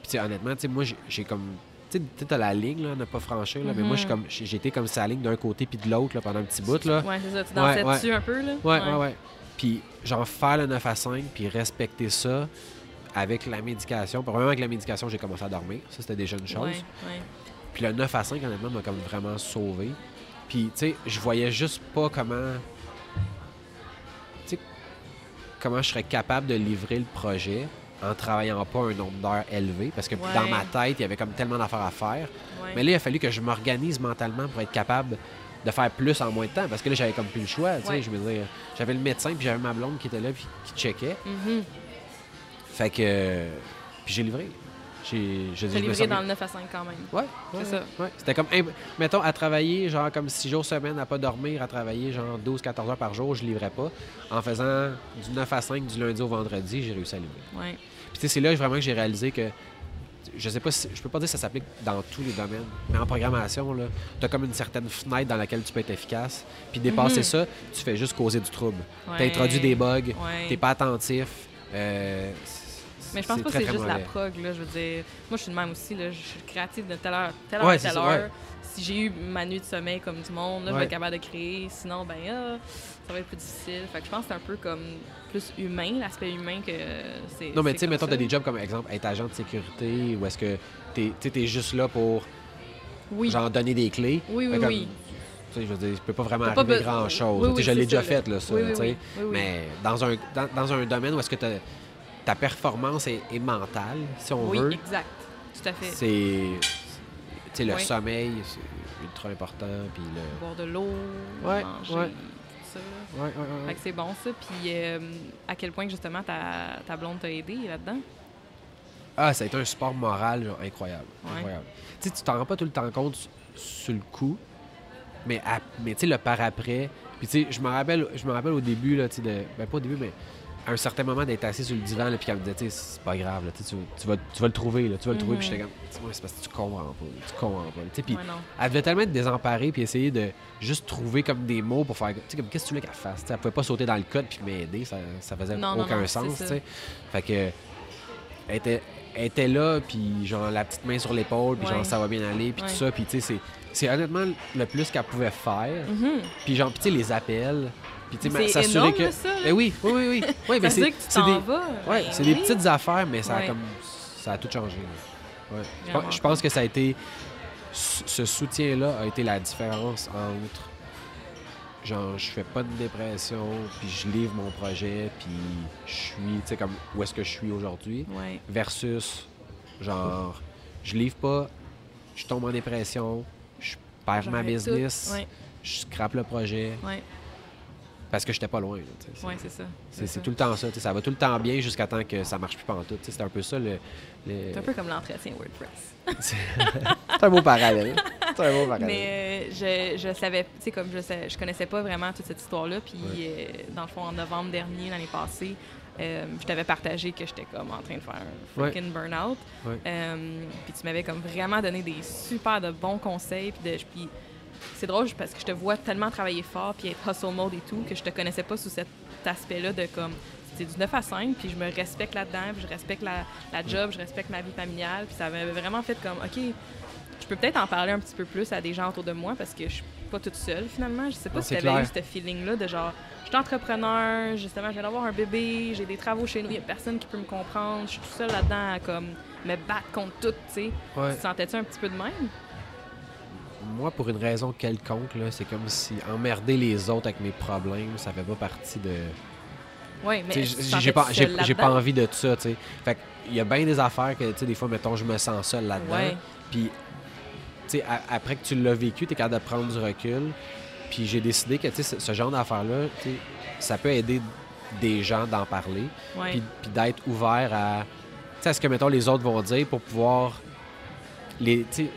puis tu sais, honnêtement, tu sais, moi, j'ai comme. Tu sais, la ligne, là, ne pas franchir, là, mais moi, Mhm. comme- été comme sa ligne d'un côté puis de l'autre là, pendant un petit bout, là. Ouais, c'est ça. Tu Ouais, dansais ouais. dessus un peu, là? Ouais, ouais, ouais. Puis, genre, faire le 9 à 5, puis respecter ça avec la médication. Probablement avec la médication, j'ai commencé à dormir. Ça, c'était déjà une chose. Puis le 9 à 5, honnêtement, m'a comme vraiment sauvé. Puis, tu sais, je voyais juste pas comment. Tu sais, comment je serais capable de livrer le projet en travaillant pas un nombre d'heures élevé. Parce que Ouais. dans ma tête, il y avait comme tellement d'affaires à faire. ouais. Mais là, il a fallu que je m'organise mentalement pour être capable de faire plus en moins de temps. Parce que là, j'avais comme plus le choix. Ouais. je veux dire, j'avais le médecin, puis j'avais ma blonde qui était là, puis qui checkait. Mhm. Fait que. Puis j'ai livré. J'ai livré dans le 9 à 5 quand même. Ouais, C'est ça. ouais. C'était comme, imp- mettons, à travailler, genre comme 6 jours semaine, à pas dormir, à travailler genre 12-14 heures par jour, je livrais pas. En faisant du 9 à 5 du lundi au vendredi, j'ai réussi à livrer. Ouais. Tu c'est là vraiment que j'ai réalisé que, je sais pas si, je peux pas dire que ça s'applique dans tous les domaines, mais en programmation, là, t'as comme une certaine fenêtre dans laquelle tu peux être efficace. Puis dépasser Mhm. ça, tu fais juste causer du trouble. Ouais. T'introduis des bugs, Ouais. t'es pas attentif. euh, Mais je pense pas que c'est juste la prog, là. Je veux dire, moi, je suis de même aussi, là. Je suis créative de telle heure, telle heure Ouais, telle heure. Si j'ai eu ma nuit de sommeil comme du monde, là, je vais être capable de créer. Sinon, ben, ah, plus difficile. Fait que je pense que c'est un peu comme plus humain, l'aspect humain que c'est. Non, mais tu sais, mettons, ça. t'as des jobs comme, exemple, être agent de sécurité, ou est-ce que t'es tu t'es juste là pour, Oui. genre, donner des clés. Oui, oui, comme, oui. Tu sais, je veux dire, je peux pas vraiment pas arriver grand-chose. Oui, Tu oui, je l'ai déjà fait, là, ça, Oui, oui, tu oui, oui, oui. Mais dans un, dans, dans un domaine où est-ce que ta performance est, est mentale, si on Oui, veut, exact. Tout à fait. c'est... Tu sais, le Oui. sommeil, c'est ultra important, puis le... Boire de l'eau, Ouais, manger, ouais. Ouais, ouais, ouais, Fait que c'est bon ça. Puis euh, à quel point justement ta, ta blonde t'a aidé là-dedans? Ah, ça a été un support moral genre, incroyable. Ouais. incroyable. Tu sais, tu t'en rends pas tout le temps compte sur- le coup, mais, à- mais tu sais, le par après. Puis tu sais, je me rappelle, je me rappelle au début, là, tu sais, ben pas au début, mais à un certain moment d'être assis sur le divan, là, puis qu'elle me disait, c'est pas grave, là, tu, vas, tu vas le trouver, là, tu vas le trouver. Puis Mhm. j'étais comme, ouais, c'est parce que tu comprends pas, tu comprends pas. Puis elle devait tellement être désemparée, puis essayer de juste trouver comme des mots pour faire, comme qu'est-ce que tu voulais qu'elle fasse. Tu sais, elle pouvait pas sauter dans le code puis m'aider, ça, ça faisait Non, aucun non, sens. Fait que elle était, elle était là, puis genre la petite main sur l'épaule, puis Ouais. genre ça va bien aller, puis Ouais. tout ça, puis tu sais, c'est, honnêtement le plus qu'elle pouvait faire. Mhm. Puis genre, tu sais, les appels, puis tu sais, s'assurer que. ça. Eh oui, oui, oui, oui. Oui, mais veut c'est, des, ouais, c'est des petites affaires, mais ça a comme, ça a tout changé. Je, pense, que ça a été, ce ce soutien-là a été la différence entre genre je fais pas de dépression puis je livre mon projet puis je suis tu sais comme où est-ce que je suis aujourd'hui Ouais. versus genre je livre pas je tombe en dépression je perds ma business. Ouais, je scrape le projet ouais, parce que j'étais pas loin ouais, c'est ça. c'est, tout le temps ça ça va tout le temps bien jusqu'à temps que ça marche plus pantoute c'est un peu ça le, le- C'est un peu comme l'entretien WordPress. c'est un beau parallèle c'est un beau parallèle Mais euh, je, je savais, tu sais, comme je sais, je connaissais pas vraiment toute cette histoire-là. Puis, euh, dans le fond, en novembre dernier, l'année passée, euh, je t'avais partagé que j'étais comme en train de faire un Ouais. freaking burn-out. Ouais. Euh, puis tu m'avais comme vraiment donné des super de bons conseils. Puis, de- puis c'est drôle parce que je te vois tellement travailler fort puis être hustle mode et tout que je te connaissais pas sous cet aspect-là de comme c'est du 9 à 5 puis je me respecte là-dedans puis je respecte la, la job, je respecte ma vie familiale puis ça m'avait vraiment fait comme OK, je peux peut-être en parler un petit peu plus à des gens autour de moi parce que je suis pas toute seule finalement. Je sais pas Non, si tu avais eu ce feeling-là de genre je suis entrepreneur, justement, je viens d'avoir un bébé, j'ai des travaux chez nous, il y a personne qui peut me comprendre, je suis tout seul là-dedans à comme me battre contre tout, tu sais. Ouais. Tu sentais-tu un petit peu de même? Moi, pour une raison quelconque, c'est comme si emmerder les autres avec mes problèmes, ça fait pas partie de. Oui, mais j'ai- pas, j'ai, pas envie de ça, tu sais. Fait il y a bien des affaires que, tu sais, des fois, mettons, je me sens seul là-dedans. Ouais. Puis, tu sais, après que tu l'as vécu, tu es capable de prendre du recul. Puis j'ai décidé que, tu sais, ce, ce genre d'affaires-là, tu sais, ça peut aider des gens d'en parler. Ouais. Puis, puis d'être ouvert à, tu sais, à ce que, mettons, les autres vont dire pour pouvoir les, tu sais,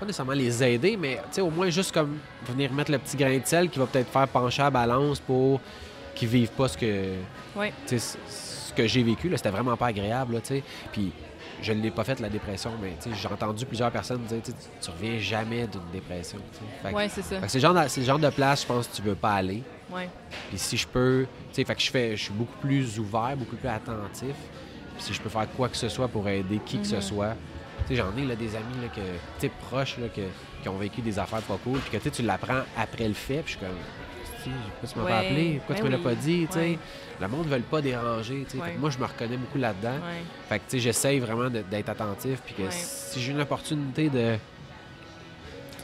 pas nécessairement les aider, mais au moins juste comme venir mettre le petit grain de sel qui va peut-être faire pencher la balance pour qu'ils vivent pas ce que, ce que j'ai vécu. C'était vraiment pas agréable, là. Puis je ne l'ai pas fait la dépression, mais j'ai entendu plusieurs personnes dire tu reviens jamais d'une dépression. Ouais, c'est ça. c'est le genre de- le genre de place, je pense, que tu veux pas aller. Puis si je peux, tu sais, fait que je fais, je suis beaucoup plus ouvert, beaucoup plus attentif. Puis si je peux faire quoi que ce soit pour aider qui que ce Mhm. soit, j'en ai là, des amis là, que, proches là, que- qui ont vécu des affaires pas cool, puis que tu l'apprends après le fait, puis je suis comme, si, pourquoi tu m'as pas appelé, pourquoi tu ben me l'as oui, pas dit, tu sais. ouais. Le monde ne veut pas déranger, tu sais. Fait Ouais. que Moi, je me reconnais beaucoup là-dedans. Ouais. Fait que, tu sais, j'essaye vraiment d'être attentif, puis que si j'ai une opportunité de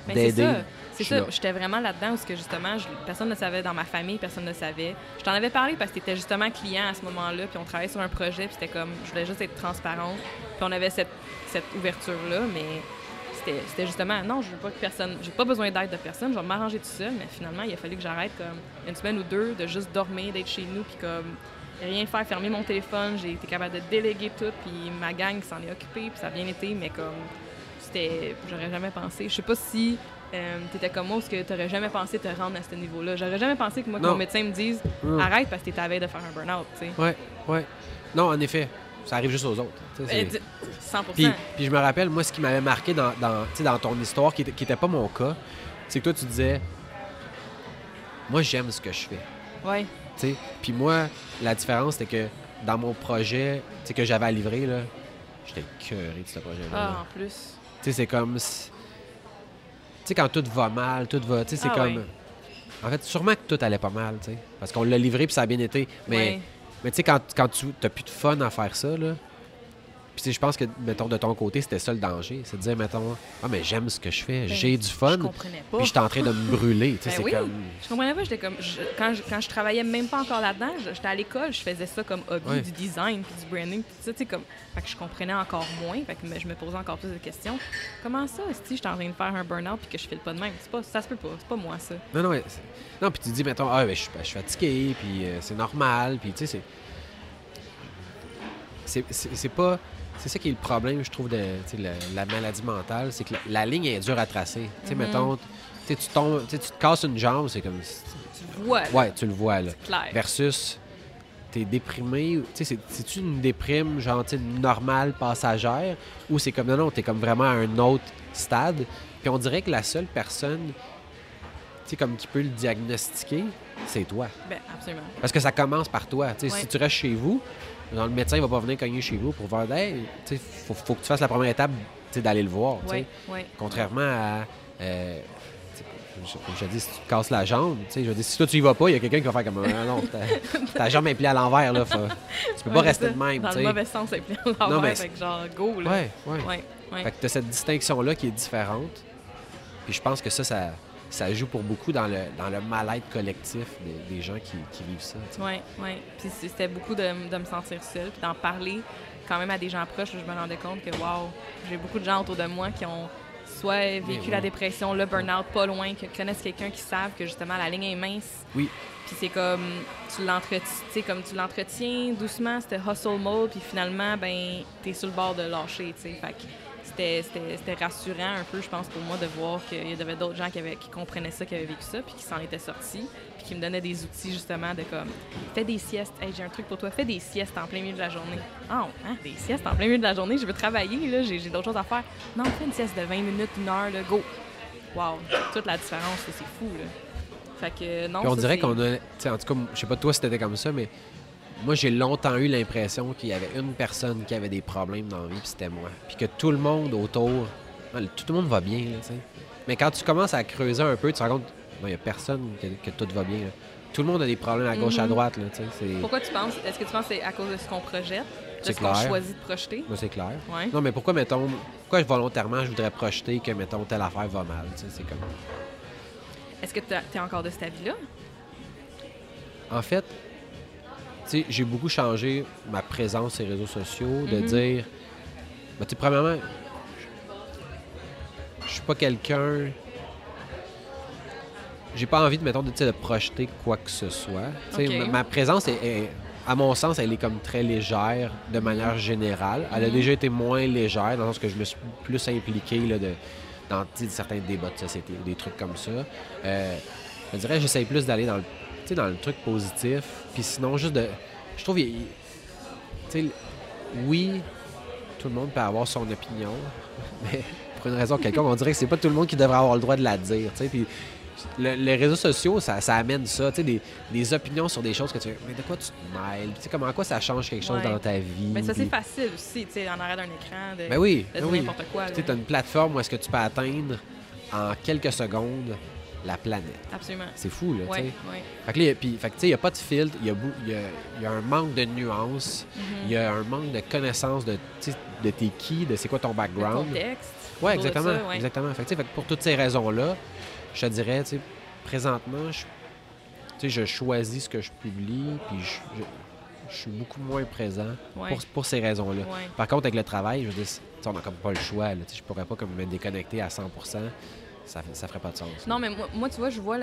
c'est d'aider, C'est ça. J'étais vraiment là-dedans où ce que justement, je- personne ne savait dans ma famille, personne ne savait. Je t'en avais parlé parce que tu étais justement client à ce moment-là, puis on travaillait sur un projet, puis c'était comme, je voulais juste être transparente. Puis on avait cette, cette ouverture-là, mais c'était justement, non, je veux pas que personne, j'ai pas besoin d'aide de personne, je vais m'arranger tout seul, mais finalement, il a fallu que j'arrête comme une semaine ou deux de juste dormir, d'être chez nous, puis comme rien faire, fermer mon téléphone, j'ai été capable de déléguer tout, puis ma gang s'en est occupée, puis ça a bien été, mais comme c'était j'aurais jamais pensé je sais pas si euh, t'étais comme moi ou que t'aurais jamais pensé te rendre à ce niveau là j'aurais jamais pensé que moi que mon médecin me dise Hum. arrête parce que t'étais à veille de faire un burn-out tu sais Ouais, ouais. Non, en effet, ça arrive juste aux autres. tu sais, Euh, c'est- d- 100 Puis, puis je me rappelle, moi, ce qui m'avait marqué dans, dans, dans ton histoire, qui n'était pas mon cas, c'est que toi, tu disais, moi, j'aime ce que je fais. sais. Puis moi, la différence, c'était que dans mon projet que j'avais à livrer, là, j'étais cœuré de ce projet-là. ah là. en plus Tu sais, c'est comme. si- Tu sais, quand tout va mal, tout va. Tu sais, c'est Ah comme. En fait, sûrement que tout allait pas mal, tu sais. Parce qu'on l'a livré puis ça a bien été. Mais. Mais tu sais, quand, quand tu n'as plus de fun à faire ça, là. Puis je pense que, mettons, de ton côté, c'était ça le danger. C'est de dire, mettons, ah, mais j'aime ce que je fais, Ben, j'ai du fun. je comprenais pas Puis je suis en train de me brûler. Tu sais, Ben c'est oui. comme. Je comprenais pas, j'étais comme. je- quand, je, quand je travaillais même pas encore là-dedans, je- j'étais à l'école, je faisais ça comme hobby, Ouais. du design, puis du branding, puis tout ça, tu sais, comme. Fait que je comprenais encore moins, fait que je me posais encore plus de questions. Comment ça, si j'étais en train de faire un burn-out puis que je file pas de même? Pas, ça se peut pas, c'est pas moi ça. Non, non, c'est- non, puis tu dis, mettons, ah, ben, je, suis- je suis fatigué, puis euh, c'est normal, puis tu sais, c'est- c'est pas. C'est ça qui est le problème, je trouve, de la, la maladie mentale, c'est que la, la ligne est dure à tracer. Tu sais, Mhm. mettons, tu tombes, tu te casses une jambe, c'est comme. Tu le vois, là, Ouais, tu le vois, là. clair. Versus, t'es déprimé, tu sais, c'est- c'est-tu une déprime, genre, normale, passagère, ou c'est comme, non, non, t'es comme vraiment à un autre stade, puis on dirait que la seule personne, tu sais, comme qui peut le diagnostiquer, c'est toi. Ben, absolument. Parce que ça commence par toi. Tu sais, Ouais. Si tu restes chez vous, genre, le médecin va pas venir cogner chez vous pour voir, hey, sais, faut, faut que tu fasses la première étape, d'aller le voir. Ouais, ouais. Contrairement à. euh, comme je- comme je te dis, si tu te casses la jambe, tu sais, je dire, si toi tu y vas pas, il y a quelqu'un qui va faire comme ah, non, ta, ta jambe est pliée à l'envers, là. faut- tu peux pas rester de même, Dans tu le mauvais sens, c'est plein l'envers, Non, mais fait que genre, go, là. Ouais, ouais. Ouais, ouais. Fait que tu as cette distinction-là qui est différente. Puis je pense que ça, ça, ça joue pour beaucoup dans le, dans le mal-être collectif des, des gens qui, qui vivent ça. Oui, oui. Puis c'était beaucoup de, de me sentir seule, puis d'en parler quand même à des gens proches. je me rendais compte que, wow, j'ai beaucoup de gens autour de moi qui ont soit vécu oui. la dépression, le burn-out pas loin, qui connaissent quelqu'un qui savent que justement la ligne est mince. Oui. Puis c'est comme tu l'entretiens, tu sais, comme tu l'entretiens doucement, c'était hustle mode, puis finalement, ben, t'es sur le bord de lâcher, tu sais. C'était, rassurant un peu, je pense, pour moi de voir qu'il y avait d'autres gens qui, avaient, qui comprenaient ça, qui avaient vécu ça, puis qui s'en étaient sortis, puis qui me donnaient des outils justement de comme, fais des siestes, hey, j'ai un truc pour toi, fais des siestes en plein milieu de la journée. Ah, hein, des siestes en plein milieu de la journée, je veux travailler, là, j'ai, d'autres choses à faire. Non, fais une sieste de 20 minutes, une heure, là, go. Wow, toute la différence, c'est fou, là. Fait que non, Puis on ça, dirait qu'on a. En tout cas, je sais pas toi si t'étais comme ça, mais moi, j'ai longtemps eu l'impression qu'il y avait une personne qui avait des problèmes dans la vie, puis c'était moi. Puis que tout le monde autour. le- Tout le monde va bien, là, tu sais. Mais quand tu commences à creuser un peu, tu te rends compte il n'y a personne que, que tout va bien. là. Tout le monde a des problèmes à gauche, à Mhm. droite, là, tu sais. Pourquoi tu penses? Est-ce que tu penses que c'est à cause de ce qu'on projette? De ce qu'on choisit de projeter? Moi, c'est clair. Ouais. Non, mais pourquoi, mettons, pourquoi volontairement je voudrais projeter que, mettons, telle affaire va mal, tu sais, c'est comme... Est-ce que tu es encore de cet avis-là? En fait, j'ai beaucoup changé ma présence sur les réseaux sociaux, de Mhm. dire, ben, premièrement, je suis pas quelqu'un, j'ai pas envie de, mettons, de, de projeter quoi que ce soit. Ma, ma présence est, est- à mon sens, elle est comme très légère de manière générale. Elle a Mhm. déjà été moins légère dans le sens que je me suis plus impliqué là, de, dans certains débats de société ou des trucs comme ça. Euh, je dirais, j'essaye plus d'aller dans le, dans le truc positif. Puis sinon, juste de. Je trouve, il- il- oui, tout le monde peut avoir son opinion, mais pour une raison quelconque, on dirait que c'est pas tout le monde qui devrait avoir le droit de la dire. tu sais. Puis le- les réseaux sociaux, ça, ça amène ça, tu sais, des, des opinions sur des choses que tu mais de quoi tu te mêles? Tu sais, comment quoi ça change quelque chose Ouais. dans ta vie? Mais ça, c'est facile aussi, tu sais, en arrière d'un écran, de, Ben oui, de ben oui. n'importe quoi. Tu t'as une plateforme où est-ce que tu peux atteindre en quelques secondes la planète. Absolument. C'est fou, là. Fait que là, puis, fait que, tu sais, il n'y a pas de filtre, il y a, bou- il y a- il y a un manque de nuances, Mhm. il y a un manque de connaissance de, tu sais, de t'es qui, de c'est quoi ton Le background. contexte. Oui, exactement. ça, ouais. exactement. Fait que, tu sais, fait que pour toutes ces raisons-là, je te dirais, tu sais, présentement, je, tu sais, je choisis ce que je publie, puis je, je- je suis beaucoup moins présent pour, pour ces raisons-là. Par contre, avec le travail, je veux dire, tu sais, on n'a comme pas le choix. Là, tu sais, je pourrais pas comme me déconnecter à 100 ça, ça ferait pas de sens. Non, mais moi, moi, tu vois, je vois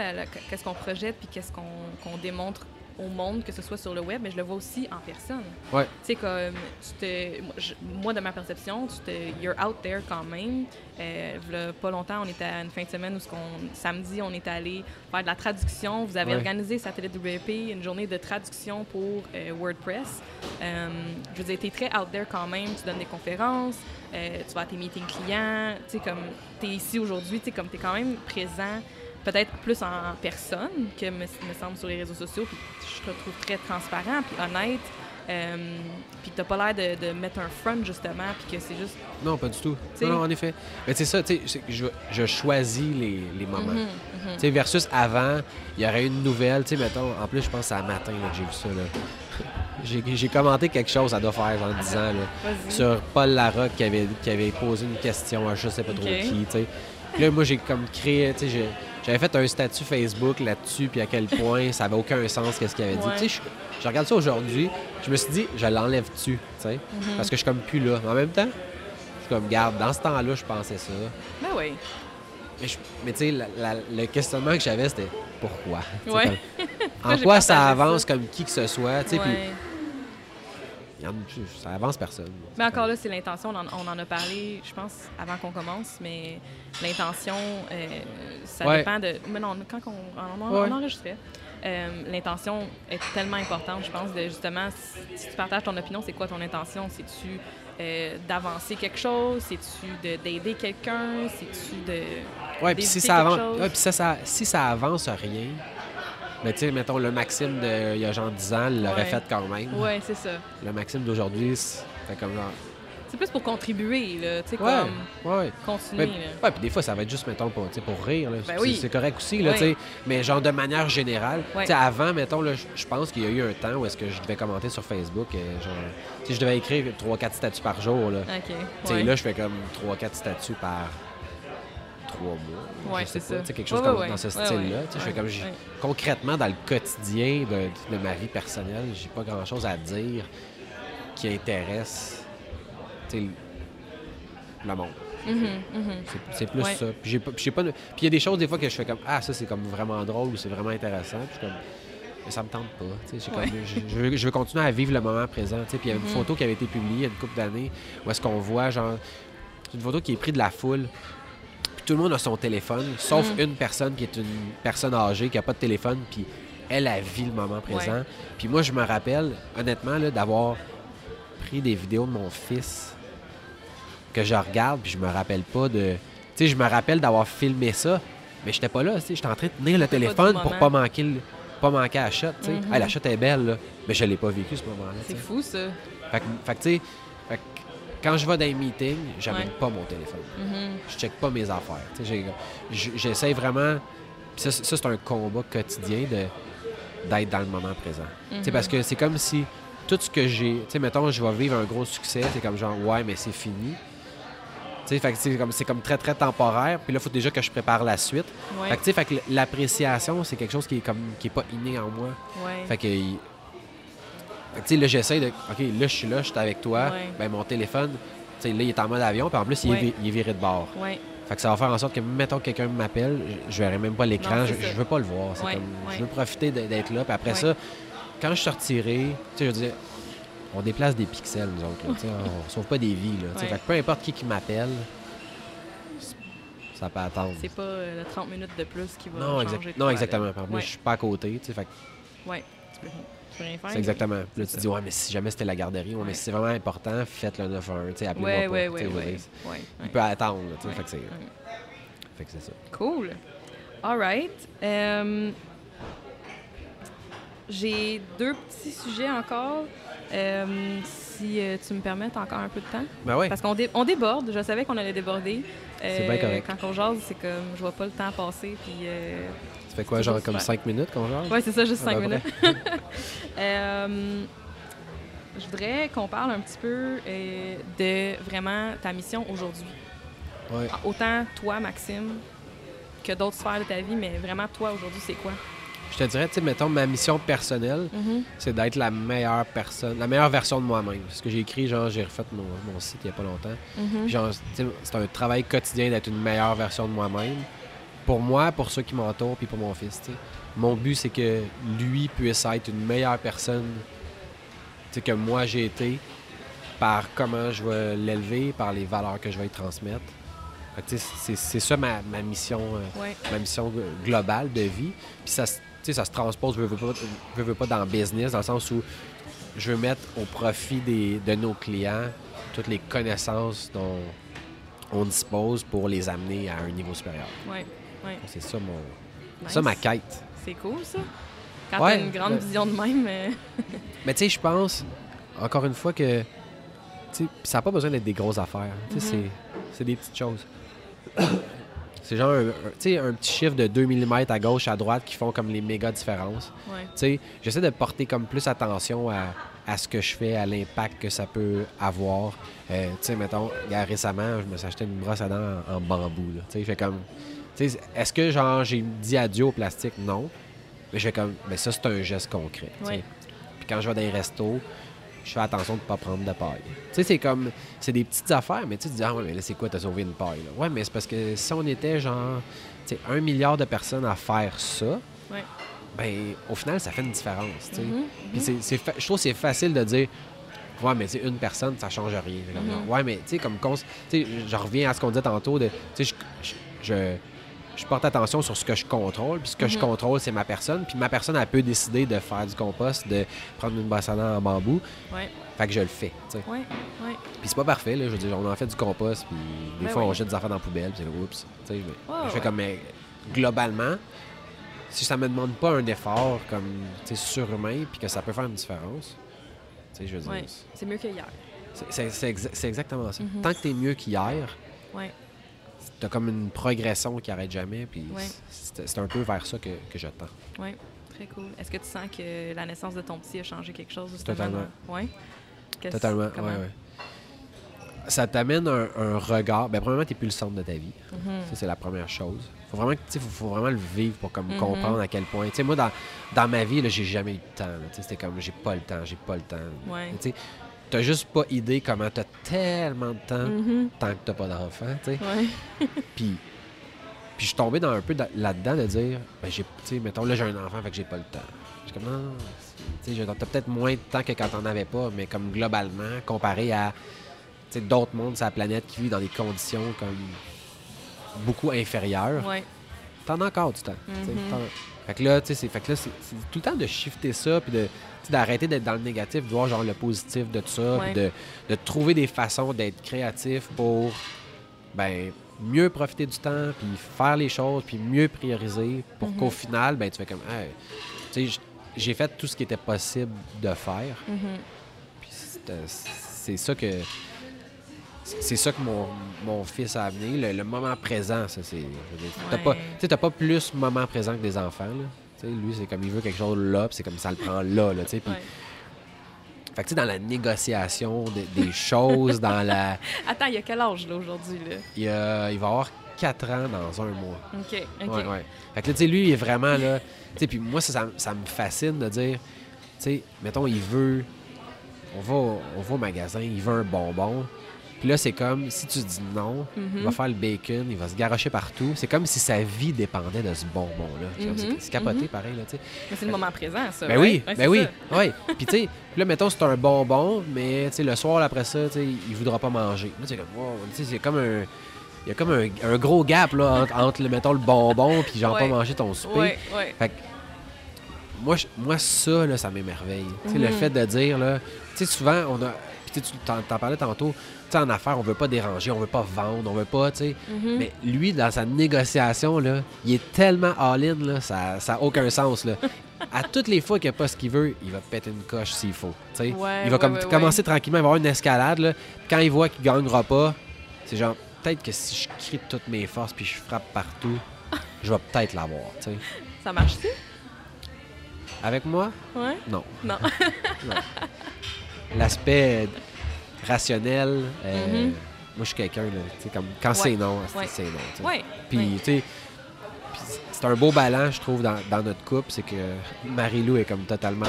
qu'est-ce qu'on projette puis qu'est-ce qu'on démontre au monde, que ce soit sur le web, mais je le vois aussi en personne. Ouais. Tu sais, comme, tu te, moi, je- moi, de ma perception, tu te, you're out there quand même. Euh, pas longtemps, on était à une fin de semaine où, ce qu'on- samedi, on est allé faire de la traduction. Vous avez Ouais. organisé Satellite WP, une journée de traduction pour euh, WordPress. Euh, je veux dire, tu es très out there quand même. Tu donnes des conférences, euh, tu vas à tes meetings clients. Tu sais, comme, tu es ici aujourd'hui, tu sais, comme tu es quand même présent peut-être plus en personne que me, me semble sur les réseaux sociaux. Puis je te trouve très transparent puis honnête. Euh, puis t'as pas l'air de, de mettre un front justement, puis que c'est juste. Non, pas du tout. Non, non, en effet. Mais c'est ça, tu sais, que je, je choisis les, les moments. Mhm, mhm. Tu sais, versus avant, il y aurait une nouvelle, tu sais, mettons, en plus, je pense que c'est à matin que j'ai vu ça, là. J'ai commenté quelque chose, ça doit faire genre 10 ans, là, sur Paul Larocque qui avait, qui avait posé une question à je sais pas trop qui, tu sais. Puis là, moi, j'ai comme créé, tu sais, j'ai- j'avais fait un statut Facebook là-dessus, puis à quel point ça avait aucun sens, qu'est-ce qu'il avait dit. Ouais. Tu sais, je, je regarde ça aujourd'hui, je me suis dit, je l'enlève dessus, tu sais, Mhm. parce que je suis comme plus là. Mais en même temps, je suis comme, garde, dans ce temps-là, je pensais ça. Ben oui. Mais, je- mais tu sais, le questionnement que j'avais, c'était pourquoi? Ouais. comme, en quoi ça avance ça. comme qui que ce soit? tu sais, puis ça avance personne. Mais encore là, c'est l'intention. On, en- on en a parlé, je pense, avant qu'on commence, mais l'intention, euh, ça Ouais. dépend de. Mais non, quand on, on, on- Ouais. on enregistrait, euh, l'intention est tellement importante, je pense, de justement, si, tu partages ton opinion, c'est quoi ton intention? C'est-tu euh, d'avancer quelque chose? C'est-tu de- d'aider quelqu'un? C'est-tu de. Ouais, puis si ça avance, ouais, puis ça, ça- si ça avance rien, mais tu sais, mettons le Maxime de il y a genre 10 ans l'aurait Ouais. fait quand même. Ouais, c'est ça. Le Maxime d'aujourd'hui, c'est comme genre. C'est plus pour contribuer, là, tu sais, Ouais, comme ouais. continuer. Mais, là. ouais, puis des fois, ça va être juste, mettons, pour, pour rire. Ben C'est- oui. C'est correct aussi, là, Ouais. tu sais. Mais genre, de manière générale, tu sais, avant, mettons, là, je- pense qu'il y a eu un temps où est-ce que je devais commenter sur Facebook. euh, genre, tu sais, je devais écrire 3-4 statuts par jour, là. OK. Tu sais, là, je fais comme 3-4 statuts par 3 mois. Ouais, c'est ça. quelque chose Ouais, comme ouais, dans ce style-là. je fais comme concrètement, dans le quotidien de, de ma vie personnelle, j'ai pas grand-chose à dire qui intéresse le monde. Mhm, mhm. C'est- C'est plus ça. Puis de- il y a des choses des fois que je fais comme ah ça c'est comme vraiment drôle ou c'est vraiment intéressant. Puis je comme mais ça me tente pas. Ouais. comme- je, je veux, je veux continuer à vivre le moment présent. Puis il y a une Mhm. photo qui avait été publiée il y a une couple d'années où est-ce qu'on voit genre c'est une photo qui est prise de la foule. Tout le monde a son téléphone, sauf Mhm. une personne qui est une personne âgée qui a pas de téléphone. Puis elle a vit le moment présent. Ouais. Puis moi je me rappelle honnêtement d'avoir pris des vidéos de mon fils que je regarde, puis je me rappelle pas de. Tu sais, je me rappelle d'avoir filmé ça, mais j'étais pas là, tu sais, j'étais en train de tenir le pas téléphone pour pas manquer, le- pas manquer à la shot, tu sais. Mhm. Hey, la shot est belle, là, mais je l'ai pas vécu ce moment-là, C'est fou, ça. Fait que, tu sais, quand je vais dans les meetings, j'amène Ouais. pas mon téléphone. Mhm. Je check pas mes affaires, j'ai- J'essaie vraiment. ça, c'est- ça, c'est un combat quotidien de d'être dans le moment présent. Sais, parce que c'est comme si tout ce que j'ai. Tu sais, mettons, je vais vivre un gros succès, c'est comme genre, ouais, mais c'est fini. Fait que c'est comme, c'est comme très, très temporaire. Puis là, il faut déjà que je prépare la suite. Ouais. Fait que, fait l'appréciation, c'est quelque chose qui est comme qui est pas inné en moi. ouais. Fait que. Tu sais, là, j'essaie de. OK, là, je suis là, je suis avec toi. Ouais. Ben, mon téléphone, tu sais, là, il est en mode avion. Puis en plus, il, est, Ouais. vi- il est viré de bord. Ouais. Fait que ça va faire en sorte que, mettons, que quelqu'un m'appelle, je, verrai même pas l'écran, je, je veux pas le voir. Comme. Je veux profiter d'être là. Puis après ça, quand je sortirai, tu sais, je veux dire, on déplace des pixels, nous autres. Là, on sauve pas des vies. Là. Fait que peu importe qui qui m'appelle, ça peut attendre. C'est pas euh, le 30 minutes de plus qui va Non, changer de non exactement. Moi, je suis pas à côté. Fait que Ouais. Tu peux- C'est exactement. Puis Là, tu te dis, ouais, mais si jamais c'était la garderie, ouais, mais si c'est vraiment important, faites le 911. Tu sais, appelez-moi Ouais, pas. ouais, tu ouais, Il peut attendre, tu sais. Fait que c'est Ouais. fait que c'est ça. Cool. All right. Euh, J'ai deux petits sujets encore. Euh, si euh, tu me permets encore un peu de temps. Ben ouais. Parce qu'on dé- on déborde. Je savais qu'on allait déborder. Euh, C'est bien correct. Quand on jase, c'est comme je vois pas le temps passer. Puis, euh, Ça fait quoi, genre comme super. 5 minutes qu'on genre? ouais, c'est ça, juste À cinq peu minutes. Euh, je voudrais qu'on parle un petit peu euh, de vraiment ta mission aujourd'hui. Ouais. Autant toi, Maxime, que d'autres sphères de ta vie, mais vraiment toi aujourd'hui, c'est quoi? Je te dirais, tu sais, mettons, ma mission personnelle, c'est d'être la meilleure personne, la meilleure version de moi-même. Ce que j'ai écrit, genre, j'ai refait mon, mon site il y a pas longtemps. Mhm. Puis genre, c'est un travail quotidien d'être une meilleure version de moi-même. Pour moi, pour ceux qui m'entourent, puis pour mon fils. Mon but, c'est que lui puisse être une meilleure personne que moi j'ai été par comment je vais l'élever, par les valeurs que je vais lui transmettre. C'est ça ma, ma mission, euh, Ouais. ma mission g- globale de vie. Puis ça, se- ça transpose, veux, veux pas, veux, veux pas, dans le business, dans le sens où je veux mettre au profit des, de nos clients toutes les connaissances dont on dispose pour les amener à un niveau supérieur. Ouais. Ouais. C'est ça mon, Nice. ça ma quête. C'est cool, ça. Quand Ouais, t'as une grande ben- vision de même. euh, Mais tu sais, je pense, encore une fois, que ça n'a pas besoin d'être des grosses affaires. Mhm. c'est- des petites choses. c'est genre un, un- un petit chiffre de 2 mm à gauche, à droite qui font comme les méga différences. ouais. J'essaie de porter comme plus attention à, à ce que je fais, à l'impact que ça peut avoir. Euh, tu sais, mettons, regarde, récemment, je me suis acheté une brosse à dents en, en bambou. Tu sais, je fais comme... Est-ce que, genre, j'ai dit adieu au plastique? Non. Mais je comme... Mais ça, c'est un geste concret. Puis quand je vais dans les restos, je fais attention de ne pas prendre de paille. Tu sais, c'est comme... C'est des petites affaires, mais tu te dis, ah ouais, mais là, c'est quoi, t'as sauvé une paille? Là? Ouais, mais c'est parce que si on était, genre, tu sais, un milliard de personnes à faire ça, ben au final, ça fait une différence. tu sais. Mhm, Puis c'est, c'est fa- je trouve que c'est facile de dire Ouais, mais une personne, ça change rien. Mhm. Ouais, mais tu sais, comme cons- tu sais, je reviens à ce qu'on disait tantôt de tu sais, je, je, je- je porte attention sur ce que je contrôle, puis ce que je Mhm. contrôle, c'est ma personne. Puis ma personne, elle peut décider de faire du compost, de prendre une dents en bambou. Ouais. Fait que je le fais. tu sais. Ouais. Ouais. Puis c'est pas parfait, là. Je veux dire, on en fait du compost, puis des Ben fois, oui. on jette des affaires dans la poubelle, puis oups. je fais ouais. comme, mais globalement, si ça me demande pas un effort comme, surhumain, puis que ça peut faire une différence, je veux dire, Ouais. C'est mieux que hier. c'est- c'est c'est exa- c'est exactement ça. Mhm. Tant que t'es mieux qu'hier, Ouais. T'as comme une progression qui arrête jamais, puis Ouais. c'est un peu vers ça que, que je tends. Ouais. Très cool. Est-ce que tu sens que la naissance de ton petit a changé quelque chose justement? Totalement. Qu'est-ce- Totalement, ouais, ouais. Ça t'amène un, un regard. Ben, premièrement, t'es plus le centre de ta vie. Mhm. Ça, c'est la première chose. Faut vraiment, tu faut, faut vraiment le vivre pour comme Mhm. comprendre à quel point. Tu sais, moi, dans, dans ma vie, j'ai jamais eu de temps. Tu C'était comme, j'ai pas le temps, j'ai pas le temps. Ouais. T'as juste pas idée comment t'as tellement de temps Mhm. tant que t'as pas d'enfant. tu sais. Ouais. Puis, puis je suis tombé dans un peu dans- là-dedans de dire, ben, j'ai, tu sais, mettons, là, j'ai un enfant, fait que j'ai pas le temps. Suis comme, non, tu sais, j'ai- t'as peut-être moins de temps que quand t'en avais pas, mais comme globalement, comparé à d'autres mondes sur la planète qui vivent dans des conditions comme beaucoup inférieures, Ouais. t'en as encore du temps. Mhm. Fait que là, tu sais, c'est, fait que là, c'est, tout le temps de shifter ça, puis de, d'arrêter d'être dans le négatif, de voir genre le positif de tout ça, Ouais. de, de trouver des façons d'être créatif pour ben, mieux profiter du temps, puis faire les choses, puis mieux prioriser, pour Mhm. qu'au final, ben, tu fais comme, Hey, tu sais, j- j'ai fait tout ce qui était possible de faire, Mhm. puis c'est, ça que c'est ça que mon, mon fils a amené. Le, le moment présent, ça, c'est. T'as Ouais. pas, pas plus moment présent que des enfants, là. Lui, c'est comme il veut quelque chose là, puis c'est comme ça le prend là, là. Puis- Ouais. Fait que, tu sais, dans la négociation des, des choses, dans la. Attends, il y a quel âge là aujourd'hui là? Il, a- il va avoir 4 ans dans un mois. OK. OK. Ouais, ouais. Fait que là, tu sais, lui, il est vraiment là. Tu sais, puis moi, ça, ça, ça me fascine de dire, tu sais, mettons, il veut. On va, on va au magasin, il veut un bonbon. Puis là, c'est comme, si tu dis non, il Mhm. va faire le bacon, il va se garocher partout. C'est comme si sa vie dépendait de ce bonbon-là. Mhm, C'est capoté, mhm. pareil, là. Mais c'est le moment présent ça. Ben oui, Ouais, ben oui, oui. Puis tu sais, là, mettons, c'est un bonbon, mais le soir après ça, il voudra pas manger. Là, c'est comme, wow, tu sais, c'est comme un... Il y a comme un, un gros gap, là, entre, entre, le, mettons, le bonbon puis genre Ouais. pas manger ton souper. Ouais, ouais. Fait que moi, je- moi ça, là, ça m'émerveille. Sais, Le Mhm. fait de dire, là, tu sais, souvent, on a. Puis tu t'en, parlais tantôt, en affaires, on veut pas déranger, on veut pas vendre, on veut pas, tu sais. Mhm. Mais lui, dans sa négociation, là, il est tellement all-in, là, ça n'a aucun sens, là. À toutes les fois qu'il n'y a pas ce qu'il veut, il va péter une coche s'il faut. tu sais. Ouais, il va ouais, comme, ouais, commencer tranquillement, il va avoir une escalade. Là. Quand il voit qu'il gagnera pas, c'est genre, peut-être que si je crie de toutes mes forces puis je frappe partout, je vais peut-être l'avoir. tu sais. Ça marche-tu? Avec moi, Ouais? non. Non. L'aspect rationnel, euh, Mhm. moi je suis quelqu'un, comme quand c'est non, c'est- Ouais. c'est non. ouais. Puis, tu sais, c'est un beau balance, je trouve, dans, dans notre couple, c'est que Marie-Lou est comme totalement,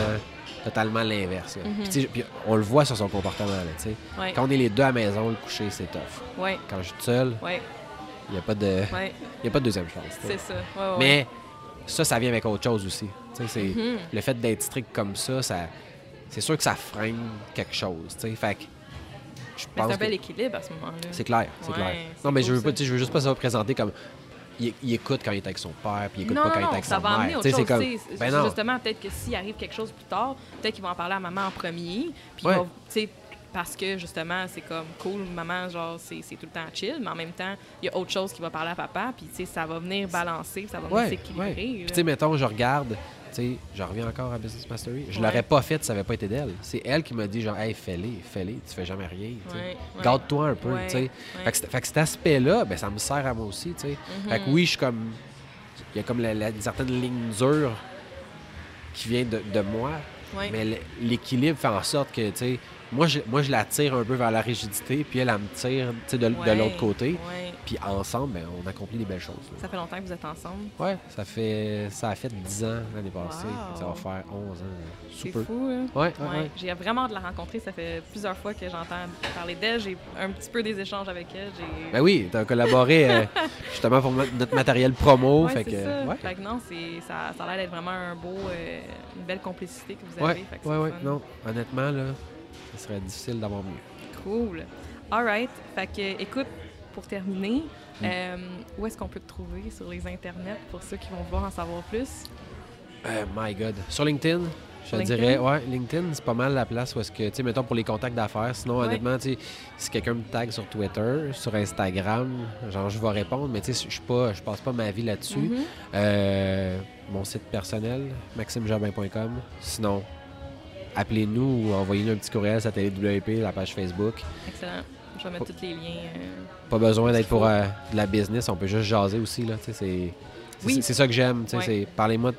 totalement l'inverse. Mhm. Puis, on le voit sur son comportement, là. Ouais. Quand on est les deux à la maison, le coucher, c'est tough. Ouais. Quand je suis seul, Ouais. il n'y a, pas de- y a pas de deuxième chance. C'est ça. Mais ça, ça vient avec autre chose aussi. C'est Mhm. Le fait d'être strict comme ça, ça c'est sûr que ça freine quelque chose. Fait que je pense c'est un que- bel équilibre à ce moment-là. c'est clair, c'est Ouais, clair. Non, mais cool, je veux ça. pas, je veux juste pas ça représenter comme il, il écoute quand il est avec son père, puis il écoute non, pas quand non, il est avec ça sa va mère. amener Tu autre sais, chose. c'est comme ben. Justement, peut-être que s'il arrive quelque chose plus tard, peut-être qu'il va en parler à maman en premier. Puis il Ouais. va, tu sais, parce que justement, c'est comme cool, maman, genre, c'est c'est tout le temps chill, mais en même temps, il y a autre chose qui va parler à papa, puis tu sais, ça va venir balancer, ça va venir s'équilibrer. ouais. Puis là. tu sais, mettons, je regarde, sais, je reviens encore à Business Mastery. Je Ouais. l'aurais pas fait si ça avait pas été d'elle. C'est elle qui m'a dit genre, hey, fais-les, fais-les, tu fais jamais rien. Ouais, ouais. Garde-toi un peu, Ouais, tu sais. ouais. Fait, que, c'est- fait que cet aspect-là, ben, ça me sert à moi aussi, tu sais. Fait que oui, je suis comme. Il y a comme la, la- une certaine ligne dure qui vient de, de moi, mais l'équilibre fait en sorte que, tu sais, moi je, moi, je la tire un peu vers la rigidité, puis elle, elle me tire, tu de, de l'autre côté. Puis ensemble, ben, on accomplit des belles choses. là. Ça fait longtemps que vous êtes ensemble? Ouais, ça fait ça a fait 10 ans l'année passée. Wow. Ça va faire 11 ans. C'est fou, là. Ouais, ouais, Ouais. ouais. J'ai vraiment de la rencontrer. Ça fait plusieurs fois que j'entends parler d'elle. J'ai un petit peu des échanges avec elle. Ben oui, t'as collaboré euh, justement pour notre matériel promo. Ouais, fait que, ça. Fait que non, ça, ça a l'air d'être vraiment un beau, euh, une belle complicité que vous avez. Ouais. fun. Non, honnêtement, là, serait difficile d'avoir mieux. Cool. All right. Fait que, écoute, pour terminer, Mm. euh, où est-ce qu'on peut te trouver sur les internets pour ceux qui vont vouloir en savoir plus? Euh, my God. Sur LinkedIn, je LinkedIn? dirais, ouais, LinkedIn, c'est pas mal la place où est-ce que, tu sais, mettons pour les contacts d'affaires. Sinon, Ouais. honnêtement, tu sais, si quelqu'un me tag sur Twitter, sur Instagram, genre, je vais répondre, mais tu sais, je suis pas, je passe pas ma vie là-dessus. Mhm. Euh, mon site personnel, maximejobin.com. Sinon, appelez-nous ou envoyez-nous un petit courriel satellite WP, la page Facebook. Excellent. Je vais mettre tous les liens. euh, Pas besoin d'être pour euh, de la business, on peut juste jaser aussi. Là, c'est, Oui. c'est ça que j'aime. Ouais. c'est, parlez-moi,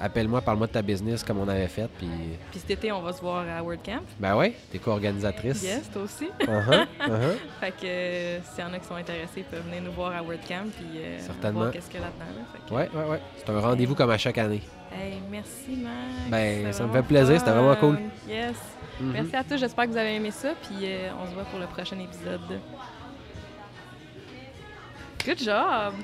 appelle-moi, parle-moi de ta business comme on avait fait. Puis, Puis cet été, on va se voir à WordCamp. ben ouais, t'es co-organisatrice. Yes, toi aussi. Uh-huh, uh-huh. Fait que euh, s'il y en a qui sont intéressés, ils peuvent venir nous voir à WordCamp puis Certainement. voir qu'est-ce qu'il y a là-dedans. là. Ouais, ouais, ouais. C'est un rendez-vous comme à chaque année. Hey, merci Max. Ben, ça me fait plaisir, c'était vraiment cool. Yes. Mhm. Merci à tous, j'espère que vous avez aimé ça, puis euh, on se voit pour le prochain épisode. Good job!